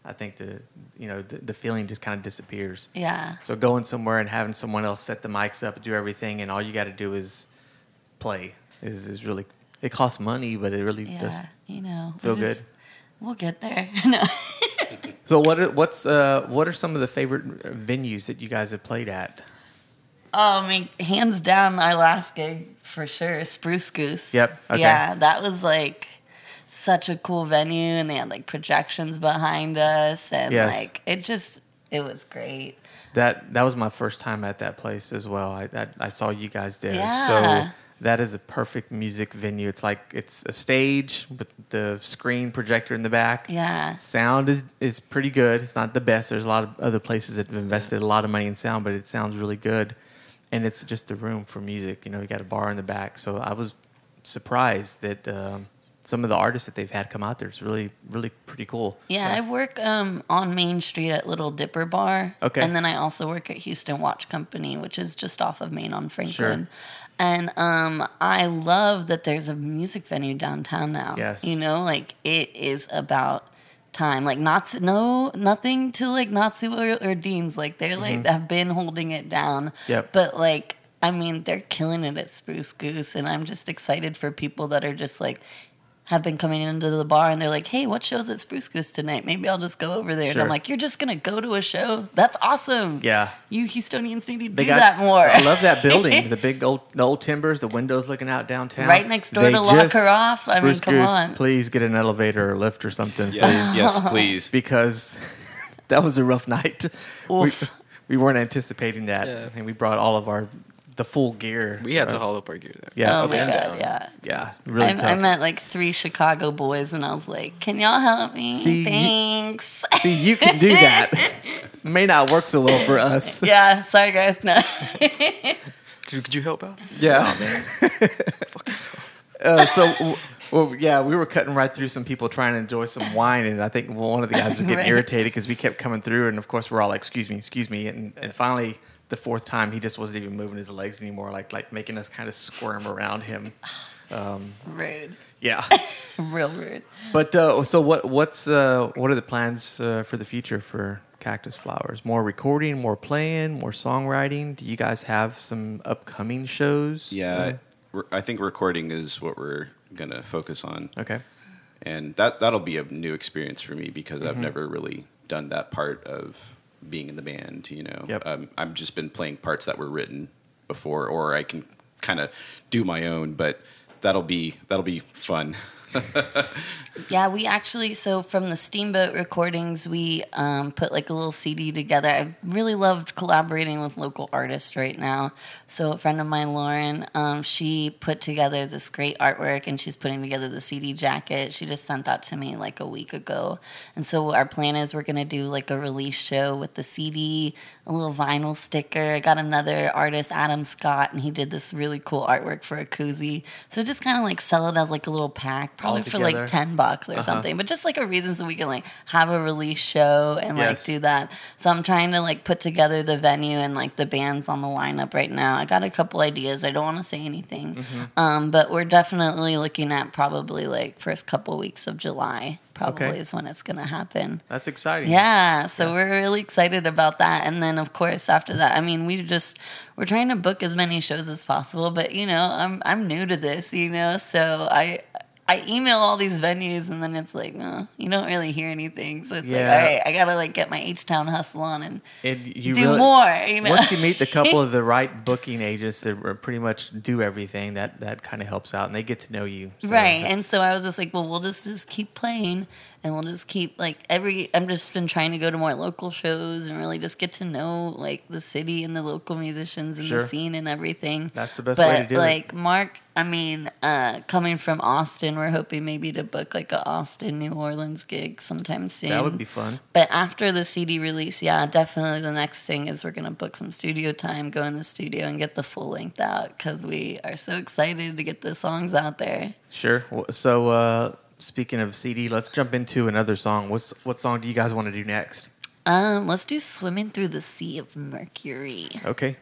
I think the you know the, the feeling just kind of disappears. Yeah. So going somewhere and having someone else set the mics up, do everything, and all you got to do is play is is really. It costs money, but it really does. Yeah, you know, feel just- good. We'll get there. no. So what are, what's uh, what are some of the favorite venues that you guys have played at? Oh, I mean, hands down, our last gig for sure, Spruce Goose. Yep, okay. Yeah, that was like such a cool venue, and they had like projections behind us, and Yes. like it just it was great. That that was my first time at that place as well. I that, I saw you guys there. Yeah. So that is a perfect music venue. It's like it's a stage with the screen projector in the back. Yeah. Sound is is pretty good. It's not the best. There's a lot of other places that have invested a lot of money in sound, but it sounds really good. And it's just a room for music. You know, you got a bar in the back. So I was surprised that um, some of the artists that they've had come out there is really really pretty cool. Yeah, I work um, on Main Street at Little Dipper Bar. Okay. And then I also work at Houston Watch Company, which is just off of Main on Franklin. Sure. And um, I love that there's a music venue downtown now. Yes. You know, like it is about time. Like not no nothing to like Notsuoh or, or Dean's. Like they're like have been holding it down. Mm-hmm. Yep. But like I mean, they're killing it at Spruce Goose, and I'm just excited for people that are just like have been coming into the bar and they're like, "Hey, what shows at Spruce Goose tonight? Maybe I'll just go over there." And I'm like, "You're just gonna go to a show? That's awesome! Yeah. you Houstonians need to They do got that more." I love that building. the big old the old timbers, the windows looking out downtown. Right next door They to Lock just- Her Off. I mean, come Goose, on. Please get an elevator or lift or something. Yes, please. yes, please. Because that was a rough night. We, we weren't anticipating that. Yeah. And we brought all of our the full gear. We had to Uh, haul up our gear there. Yeah. oh okay. my god, yeah. Yeah. Really I, tough. I met like three Chicago boys, and I was like, "Can y'all help me? See, you- Thanks." See, you can do that. May not work so well for us. yeah, sorry guys. No. Dude, could you help out? Yeah. Fuck yourself. Uh, so, well, yeah, we were cutting right through some people trying to enjoy some wine, and I think one of the guys was getting Right. irritated because we kept coming through, and of course we're all like, "Excuse me, excuse me," and, and finally the fourth time he just wasn't even moving his legs anymore, like like making us kind of squirm around him. rude, Yeah, real rude. but uh, so what? What's uh, what are the plans uh, for the future for Cactus Flowers? More recording, more playing, more songwriting. Do you guys have some upcoming shows? Yeah, I- I think recording is what we're gonna focus on, Uh, okay. and that that'll be a new experience for me because Mm-hmm. I've never really done that part of being in the band. You know, Yep. um, I've just been playing parts that were written before, or I can kind of do my own, but that'll be that'll be fun. Yeah, we actually so from the Steamboat recordings, we um, put like a little CD together. I really loved collaborating with local artists right now. So a friend of mine, Lauren, um, she put together this great artwork, and she's putting together the CD jacket. She just sent that to me like a week ago, and so our plan is we're gonna do like a release show with the CD, a little vinyl sticker. I got another artist, Adam Scott, and he did this really cool artwork for a koozie. So just kind of like sell it as like a little pack, probably for like ten bucks or something, but just like a reason so we can like have a release show and like do that. So I'm trying to like put together the venue and like the bands on the lineup right now. I got a couple ideas. I don't want to say anything, Mm-hmm. um, but we're definitely looking at probably like first couple weeks of July. Probably Okay. is when it's gonna happen. That's exciting. Yeah, so we're really excited about that. And then of course after that, I mean, we just we're trying to book as many shows as possible, but you know, I'm I'm new to this, you know, so I I email all these venues and then it's like, uh, you don't really hear anything. So it's like, all right, I gotta like get my H Town hustle on and And you do really- more. You know? Once you meet the couple of the right booking agents that pretty much do everything, that that kind of helps out, and they get to know you. So right. And so I was just like, well, we'll just just keep playing and we'll just keep like every. I'm just been trying to go to more local shows and really just get to know like the city and the local musicians and Sure. the scene and everything. That's the best but, way to do it. like Mark, I mean, uh, coming from Austin, we're hoping maybe to book like a Austin, New Orleans gig sometime soon. that would be fun. But after the CD release, yeah, definitely the next thing is we're gonna book some studio time, go in the studio, and get the full length out because we are so excited to get the songs out there. Sure. So uh, speaking of CD, let's jump into another song. What's what song do you guys want to do next? Um, let's do "Swimming Through the Sea of Mercury." Okay.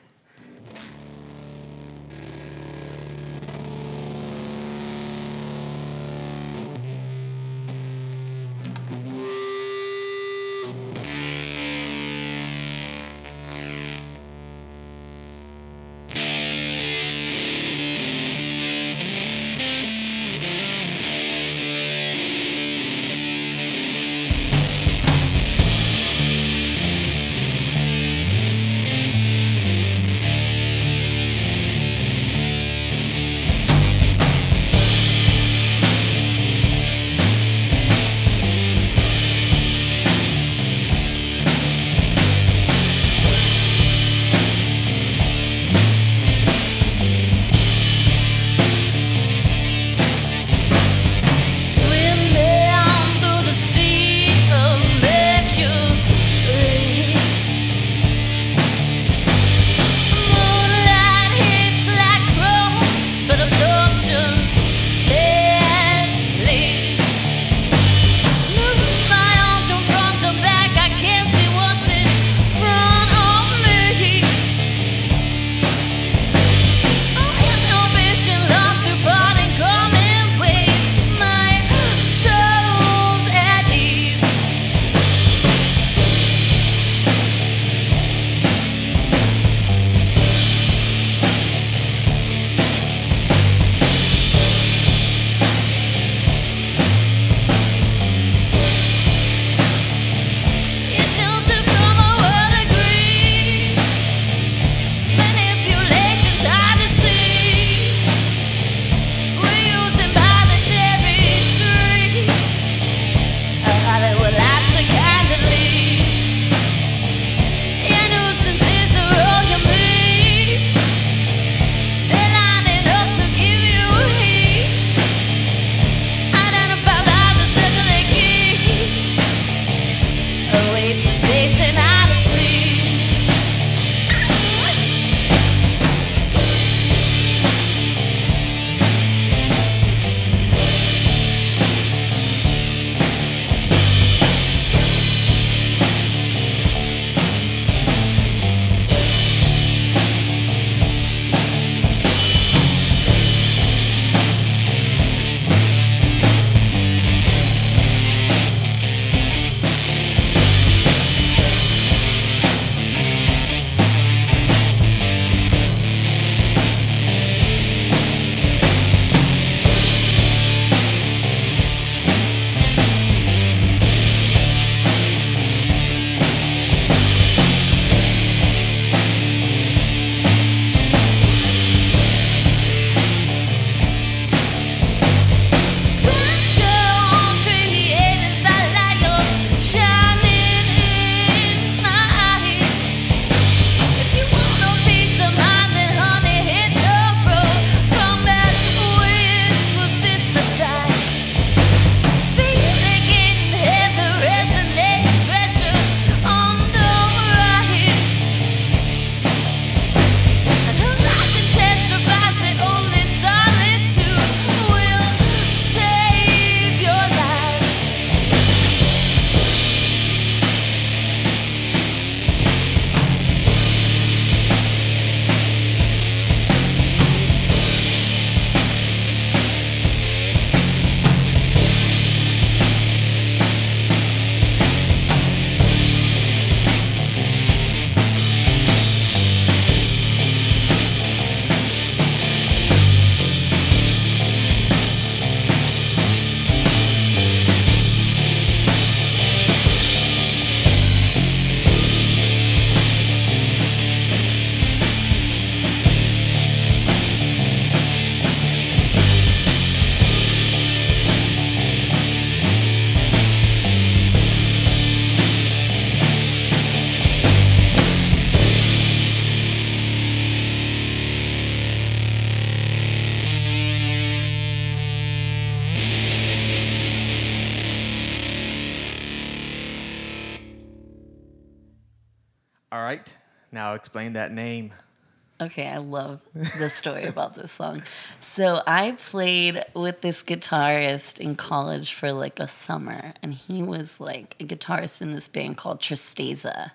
All right. Now explain that name. Okay, I love the story about this song. So I played with this guitarist in college for like a summer, and he was like a guitarist in this band called Tristeza.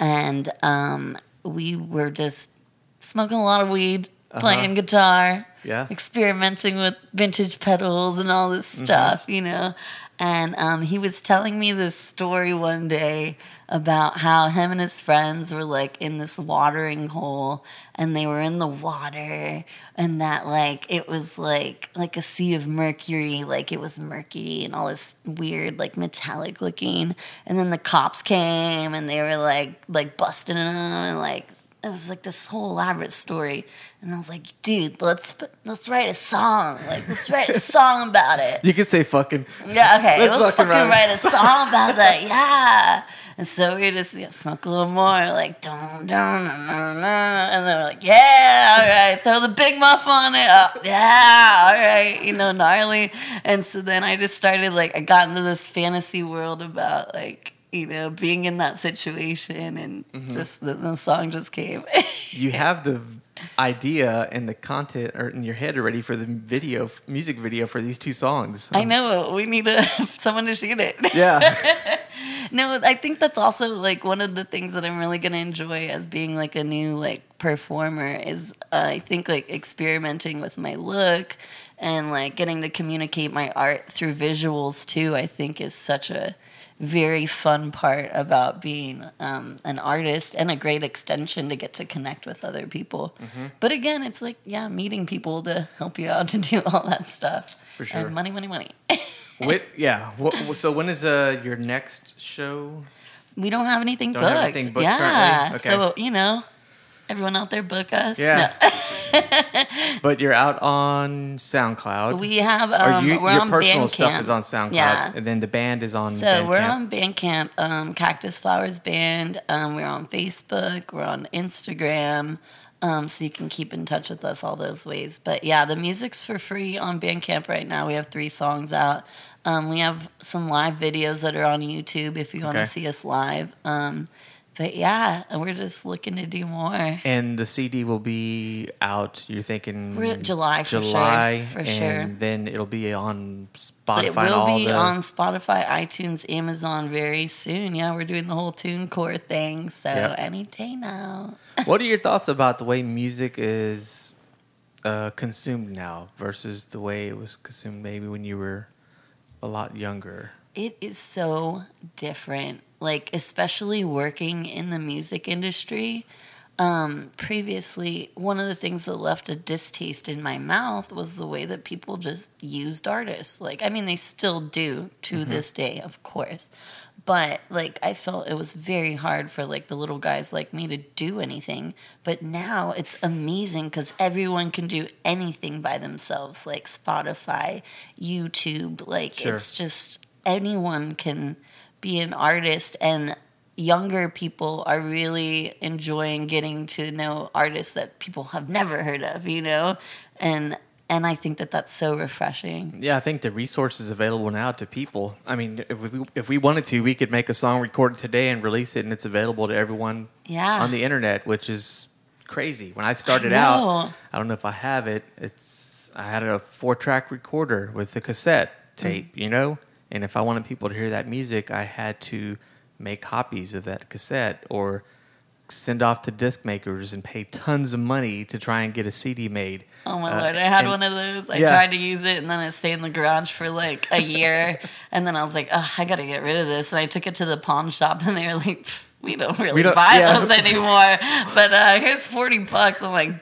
And um, we were just smoking a lot of weed, playing guitar, Yeah. experimenting with vintage pedals and all this stuff, you know. And um, he was telling me this story one day about how him and his friends were like in this watering hole and they were in the water and that like it was like like a sea of mercury like it was murky and all this weird like metallic looking. And then the cops came and they were like like busting them and like it was like this whole elaborate story and i was like dude let's let's write a song like let's write a song about it You could say fucking. yeah, okay. Let's Let's, fucking fucking, write a song about that. Yeah. And so we just yeah, smoke a little more, like dun, dun, dun, dun, dun. and then we're like, yeah, all right, throw the big muff on it. Oh, yeah, all right, you know, gnarly. And so then I just started like I got into this fantasy world about like you know being in that situation, and Mm-hmm. just the, the song just came. You have the idea and the content or in your head already for the video, music video for these two songs. I know we need a, someone to shoot it. Yeah. No, I think that's also like one of the things that I'm really gonna enjoy as being like a new like performer is uh, I think like experimenting with my look and like getting to communicate my art through visuals too. I think is such a very fun part about being um, an artist and a great extension to get to connect with other people. But again, it's like yeah, meeting people to help you out to do all that stuff. For sure. And money, money, money. Wait, yeah. So when is uh, your next show? We don't have anything Don't booked. have anything booked yeah. currently? Okay. So, you know, everyone out there book us. Yeah. No. But you're out on SoundCloud. We have um you, we're your on personal Bandcamp. stuff is on SoundCloud, Yeah. and then the band is on. So we're Bandcamp. on Bandcamp, um, Cactus Flowers Band. Um, we're on Facebook. We're on Instagram. Um, so you can keep in touch with us all those ways. But yeah, the music's for free on Bandcamp right now. We have three songs out. Um, we have some live videos that are on YouTube if you want to Okay. see us live. Um, but yeah, and we're just looking to do more. And the CD will be out. You're thinking We're July for sure, July, for and sure. then it'll be on Spotify. But it will be the, on Spotify, iTunes, Amazon very soon. Yeah, we're doing the whole TuneCore thing. So Yep. any day now. what are your thoughts about the way music is uh, consumed now versus the way it was consumed maybe when you were a lot younger? It is so different. Like, especially working in the music industry. Um, previously, one of the things that left a distaste in my mouth was the way that people just used artists. Like, I mean, they still do to this day, of course. But like, I felt it was very hard for like the little guys like me to do anything. But now it's amazing because everyone can do anything by themselves, like Spotify, YouTube. Like, Sure. it's just anyone can be an artist and younger people are really enjoying getting to know artists that people have never heard of you know and and i think that that's so refreshing Yeah, I think the resources available now to people. I mean, if we if we wanted to, we could make a song, record it today, and release it, and it's available to everyone Yeah. on the internet, which is crazy. When I started know. out, I don't know if I have it. It's I had a four track recorder with the cassette tape, mm. you know, and if I wanted people to hear that music, I had to make copies of that cassette or send off to disc makers and pay tons of money to try and get a CD made. oh my Uh, lord i had and- one of those i yeah. tried to use it and then it stayed in the garage for like a year and then i was like oh i gotta get rid of this and i took it to the pawn shop and they were like we don't really don't- buy yeah. those anymore but uh here's 40 bucks i'm like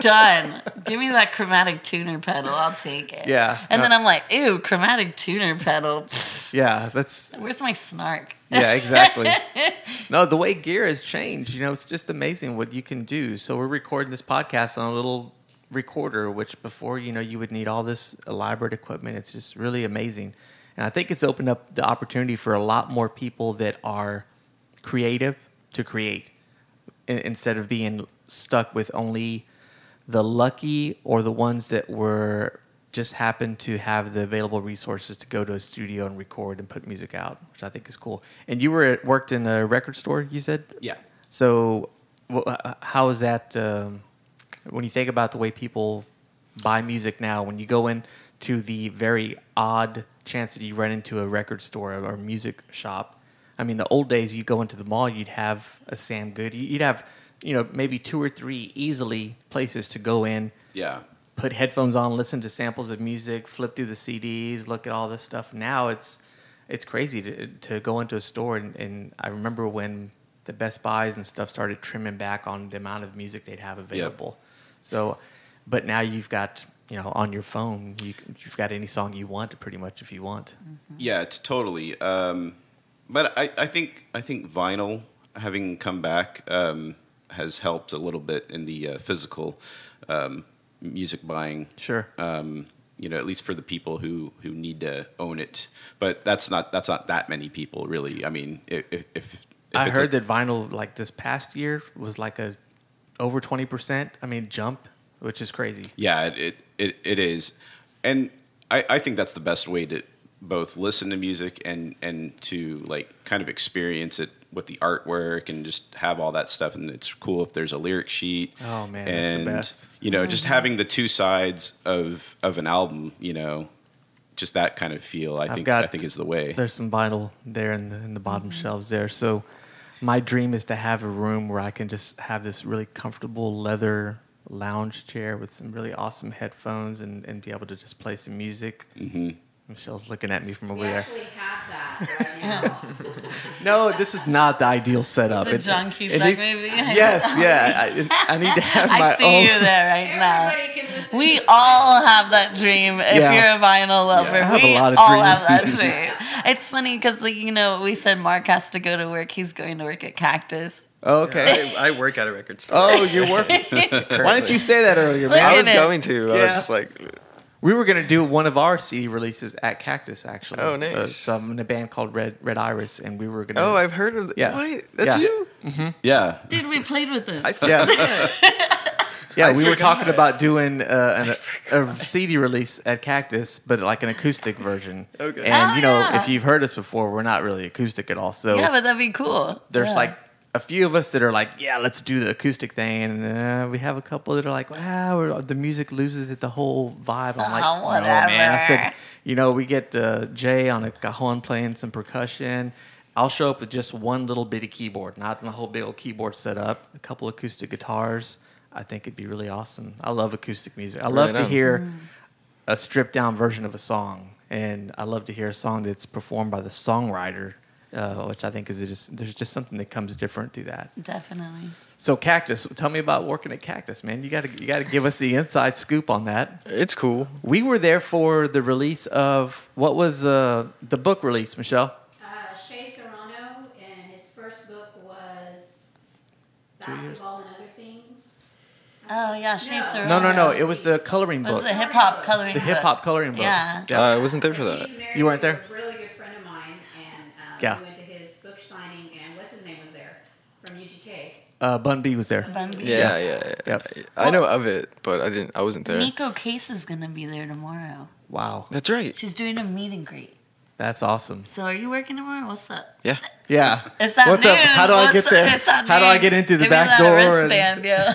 done give me that chromatic tuner pedal i'll take it Yeah, and no. then i'm like ew chromatic tuner pedal Yeah, that's where's my snark yeah, exactly. no, the way gear has changed, you know, it's just amazing what you can do. So we're recording this podcast on a little recorder, which before, you know, you would need all this elaborate equipment. It's just really amazing. And I think it's opened up the opportunity for a lot more people that are creative to create instead of being stuck with only the lucky or the ones that were just happened to have the available resources to go to a studio and record and put music out, which I think is cool. And you were at, worked in a record store, you said? Yeah. So, wh- uh, how is that um, when you think about the way people buy music now? When you go into the very odd chance that you run into a record store or a music shop. I mean, the old days, you go into the mall, you'd have a Sam Goody, you'd have you know maybe two or three easily places to go in Yeah. put headphones on, listen to samples of music, flip through the CDs, look at all this stuff. Now it's it's crazy to to go into a store and, and I remember when the Best Buys and stuff started trimming back on the amount of music they'd have available. So, but now you've got you know on your phone you, you've got any song you want pretty much if you want. Yeah, it's totally. Um, but I, I think I think vinyl having come back um, has helped a little bit in the uh, physical um, music buying. Sure. Um, you know, at least for the people who, who need to own it. But that's not that's not that many people really. I mean, if if, if I heard a- that vinyl like this past year was like a over twenty percent. I mean jump, which is crazy. Yeah, it, it, it, it is. And I, I think that's the best way to both listen to music and, and to like kind of experience it with the artwork and just have all that stuff. And it's cool if there's a lyric sheet. Oh, man, that's the best. You know, just having the two sides of, of an album, you know, just that kind of feel, I I've think, got- I think is the way. There's some vinyl there in the in the bottom shelves there. So my dream is to have a room where I can just have this really comfortable leather lounge chair with some really awesome headphones and, and be able to just play some music. hmm Michelle's looking at me from over We there. actually have that right now. No, this is not the ideal setup. The It- John it Cusack needs- movie. Yes, yeah. I, I need to have my I see own. you there right now. Everybody can listen We to all have that dream. If Yeah. you're a vinyl lover, I have a we lot of all have that dreams. dream. It's funny because, like, you know, we said Mark has to go to work. He's going to work at Cactus. Oh, okay. I, I work at a record store. Oh, you're working. Why didn't you say that earlier, man? I at was it. going to. I Yeah. was just like, We were gonna do one of our CD releases at Cactus, actually. Oh, nice. Uh, some in a band called Red Red Iris, and we were gonna. oh, I've heard of. Yeah. What? That's Yeah. you. Yeah. Did we played with them? I Yeah. yeah, I we were talking about doing uh, an, a CD release at Cactus, but like an acoustic version. Okay. And Oh, you know, yeah. if you've heard us before, we're not really acoustic at all. So yeah, but that'd be cool. there's Yeah. like a few of us that are like, yeah, let's do the acoustic thing, and uh, we have a couple that are like, wow, we're- the music loses it the whole vibe. I'm like, Oh, no, man. I said, whatever. you know, we get uh, Jay on a cajon playing some percussion. I'll show up with just one little bitty keyboard, not my whole big old keyboard set up. A couple acoustic guitars. I think it'd be really awesome. I love acoustic music. I love Right to on. hear a stripped down version of a song, and I love to hear a song that's performed by the songwriter, uh, which I think is just there's just something that comes different to that. Definitely. So Cactus, tell me about working at Cactus, man. You got to you got to give us the inside scoop on that. It's cool. We were there for the release of what was uh, the book release, Michelle. Uh, Shea Serrano, and his first book was Basketball and Other Things. Oh, yeah, Shea No. Serrano. No, no, no. It was the coloring It was book, the hip hop coloring the book. hip hop coloring book. Yeah. yeah. Uh, I wasn't there for that. he's You weren't to there? A really good friend of mine, and um, Yeah. we went to his book signing, and what's his name was there from UGK. Uh, Bun B was there. Bun B. Yeah, yeah, yeah. Yep. I know of it, but I didn't. I wasn't there. Neko Case is going to be there tomorrow. Wow, That's right. She's doing a meet and greet. that's awesome. So are you working tomorrow? What's up? Yeah. Yeah. It's at What's noon. up? How do I get there? It's at How do I noon. get into the Give me back that door and- Wristband, yo.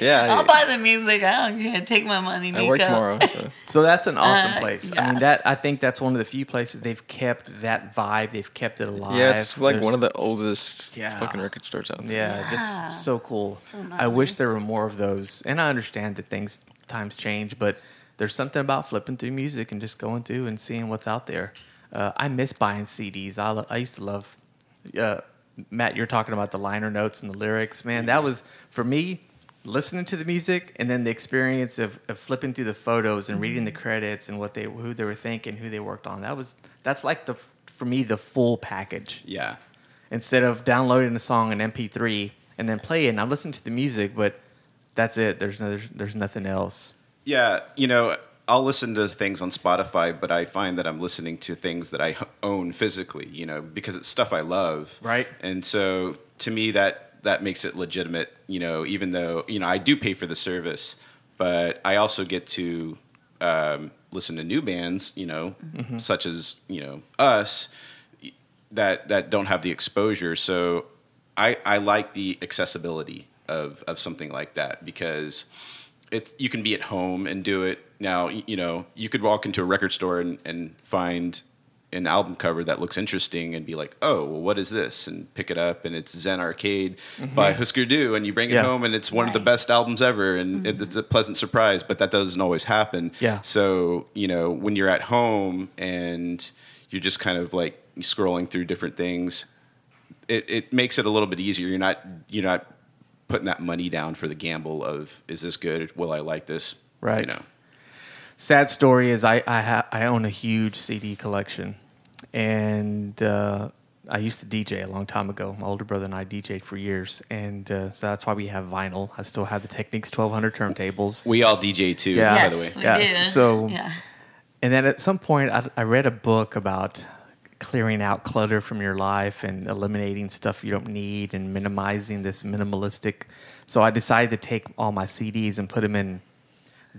Yeah, I'll I- buy the music. I don't care. Take my money, Neko. I work tomorrow, so So that's an awesome Uh, place. I mean, that I think that's one of the few places they've kept that vibe. They've kept it alive. yeah, it's like one of the oldest Yeah. fucking record stores out there. Yeah, Yeah. just so cool. So I wish there were more of those. And I understand that things times change, but there's something about flipping through music and just going through and seeing what's out there. Uh, I miss buying CDs. I, lo- I used to love. Uh, Matt, you're talking about the liner notes and the lyrics. Man, that was for me listening to the music and then the experience of, of flipping through the photos and reading the mm-hmm. credits and what they who they were thinking, who they worked on. That was that's like the for me the full package Yeah. instead of downloading a song in MP3 and then play it. And I'm listening to the music, but that's it. There's no, there's, there's nothing else. Yeah, you know, I'll listen to things on Spotify, but I find that I'm listening to things that I own physically, you know, because it's stuff I love. Right. And so to me that that makes it legitimate, you know, even though, you know, I do pay for the service, but I also get to um, listen to new bands, you know, such as, you know, us that that don't have the exposure. So I, I like the accessibility of, of something like that because it you can be at home and do it. Now you know you could walk into a record store and, and find an album cover that looks interesting and be like, oh, well, what is this? And pick it up and it's Zen Arcade mm-hmm. by Husker Du, and you bring it Yeah. home and it's one of the best albums ever, and mm-hmm. it- it's a pleasant surprise. But that doesn't always happen. Yeah. So you know when you're at home and you're just kind of like scrolling through different things, it, it makes it a little bit easier. You're not you're not putting that money down for the gamble of is this good? Will I like this? Right. You know. Sad story is I I, ha- I own a huge CD collection, and uh, I used to DJ a long time ago. My older brother and I DJed for years, and uh, so that's why we have vinyl. I still have the Technics 1200 turntables. We all DJ too, Yeah. by the way. we Yeah, do. so- yeah. And then at some point, I, I read a book about clearing out clutter from your life and eliminating stuff you don't need and minimizing this minimalistic. So I decided to take all my CDs and put them in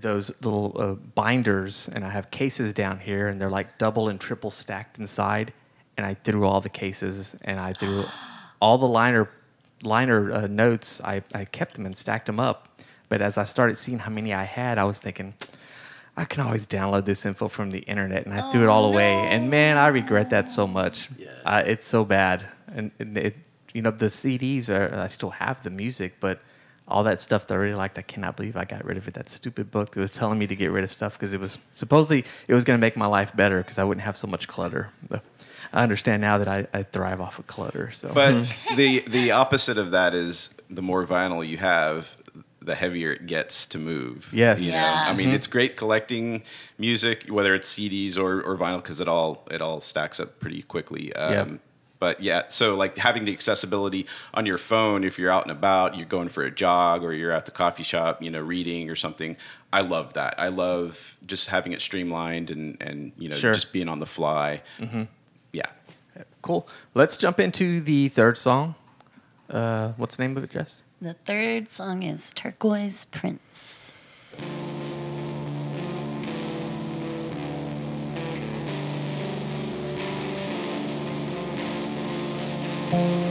those little uh, binders, and I have cases down here, and they're like double and triple stacked inside. And I threw all the cases, and I threw all the liner liner uh, notes. I, I kept them and stacked them up. But as I started seeing how many I had, I was thinking, I can always download this info from the internet, and I threw it all away. And man, I regret that so much. Uh, it's so bad. And, and it, you know, the CDs are. I still have the music, but all that stuff that I really liked, I cannot believe I got rid of it. That stupid book that was telling me to get rid of stuff because it was supposedly it was going to make my life better because I wouldn't have so much clutter. But I understand now that I, I thrive off of clutter. So, But the the opposite of that is the more vinyl you have, the heavier it gets to move. Yes. You know? Yeah. I mean, it's great collecting music, whether it's CDs or, or vinyl, because it all it all stacks up pretty quickly. Um, Yeah. But yeah, so like having the accessibility on your phone, if you're out and about, you're going for a jog or you're at the coffee shop, you know, reading or something. I love that. I love just having it streamlined and and you know Sure. just being on the fly. Yeah. cool. Let's jump into the third song. Uh, what's the name of it, Jess? The third song is Turquoise Prince. Dance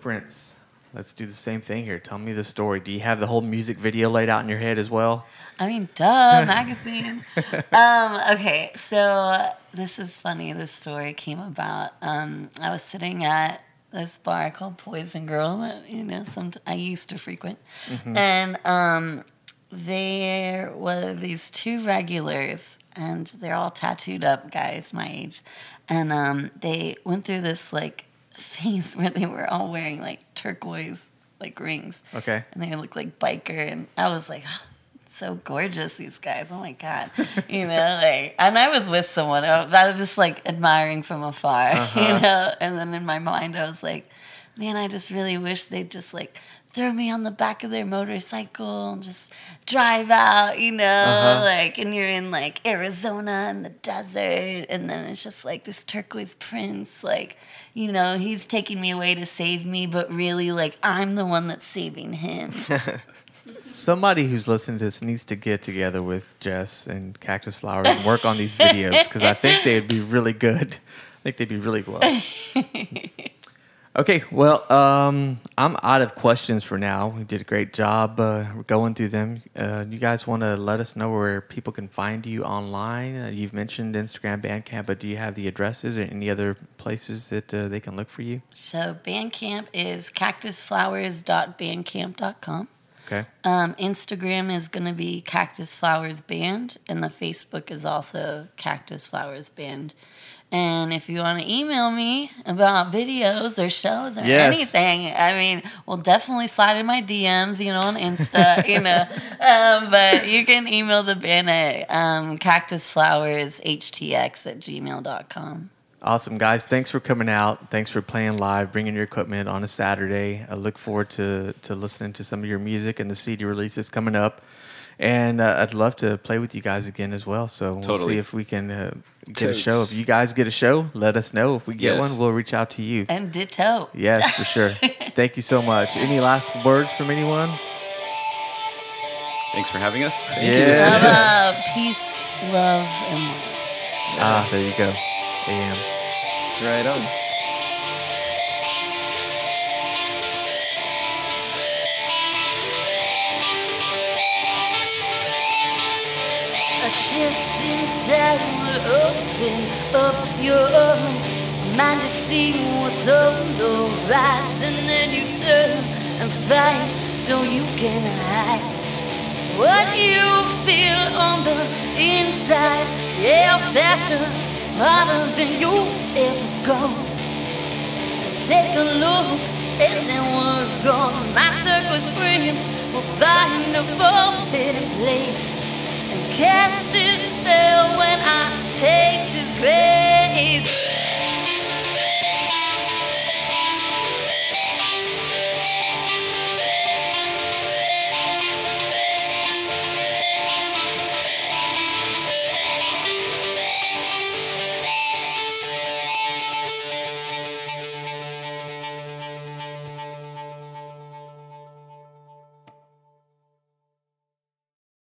Prince. Let's do the same thing here. Tell me the story. Do you have the whole music video laid out in your head as well? I mean, duh, magazine. um, okay, so this is funny. This story came about. Um, I was sitting at this bar called Poison Girl that you know some I used to frequent, and um, there were these two regulars, and they're all tattooed up guys my age, and um, they went through this like phase where they were all wearing like turquoise like rings. Okay. and they looked like biker and i was like "Oh, so gorgeous these guys. Oh my god. You know like and i was with someone i I was just like admiring from afar you uh-huh. know? And then in my mind i was like man i just really wish they'd just like throw me on the back of their motorcycle and just drive out you know? Uh-huh. Like and you're in like arizona in the desert and then it's just like this turquoise prince like you know he's taking me away to save me but really like i'm the one that's saving him Somebody who's listening to this needs to get together with Jess and Cactus Flowers and work on these videos because I think they'd be really good. I think they'd be really well. Okay, well, um, I'm out of questions for now. We did a great job uh, going through them. Uh, you guys want to let us know where people can find you online? Uh, you've mentioned Instagram, Bandcamp, but do you have the addresses or any other places that uh, they can look for you? So Bandcamp is cactusflowers.bandcamp.com. Okay. Um, Instagram is going to be Cactus Flowers Band, and the Facebook is also Cactus Flowers Band. And if you want to email me about videos or shows or Yes. anything, I mean, we'll definitely slide in my DMs, you know, on Insta, you know. Um, but you can email the band at um, cactusflowershtx at gmail.com. Awesome, guys. Thanks for coming out. Thanks for playing live, bringing your equipment on a Saturday. I look forward to, to listening to some of your music and the CD releases coming up. And uh, I'd love to play with you guys again as well. So we'll Totally. see if we can uh, get a show. If you guys get a show, let us know. If we get Yes. one, we'll reach out to you. And ditto. Yes, for sure. Thank you so much. Any last words from anyone? Thanks for having us. yeah. How about peace, love, and light? Ah, there you go. AM. Right on. Shifting tide will open up your mind to see what's on the rise, and then you turn and fight so you can hide what you feel on the inside. Yeah, faster, harder than you've ever gone. Take a look, and then we're gone. My turquoise friends will find a forbidden place and cast his spell when I taste his grace.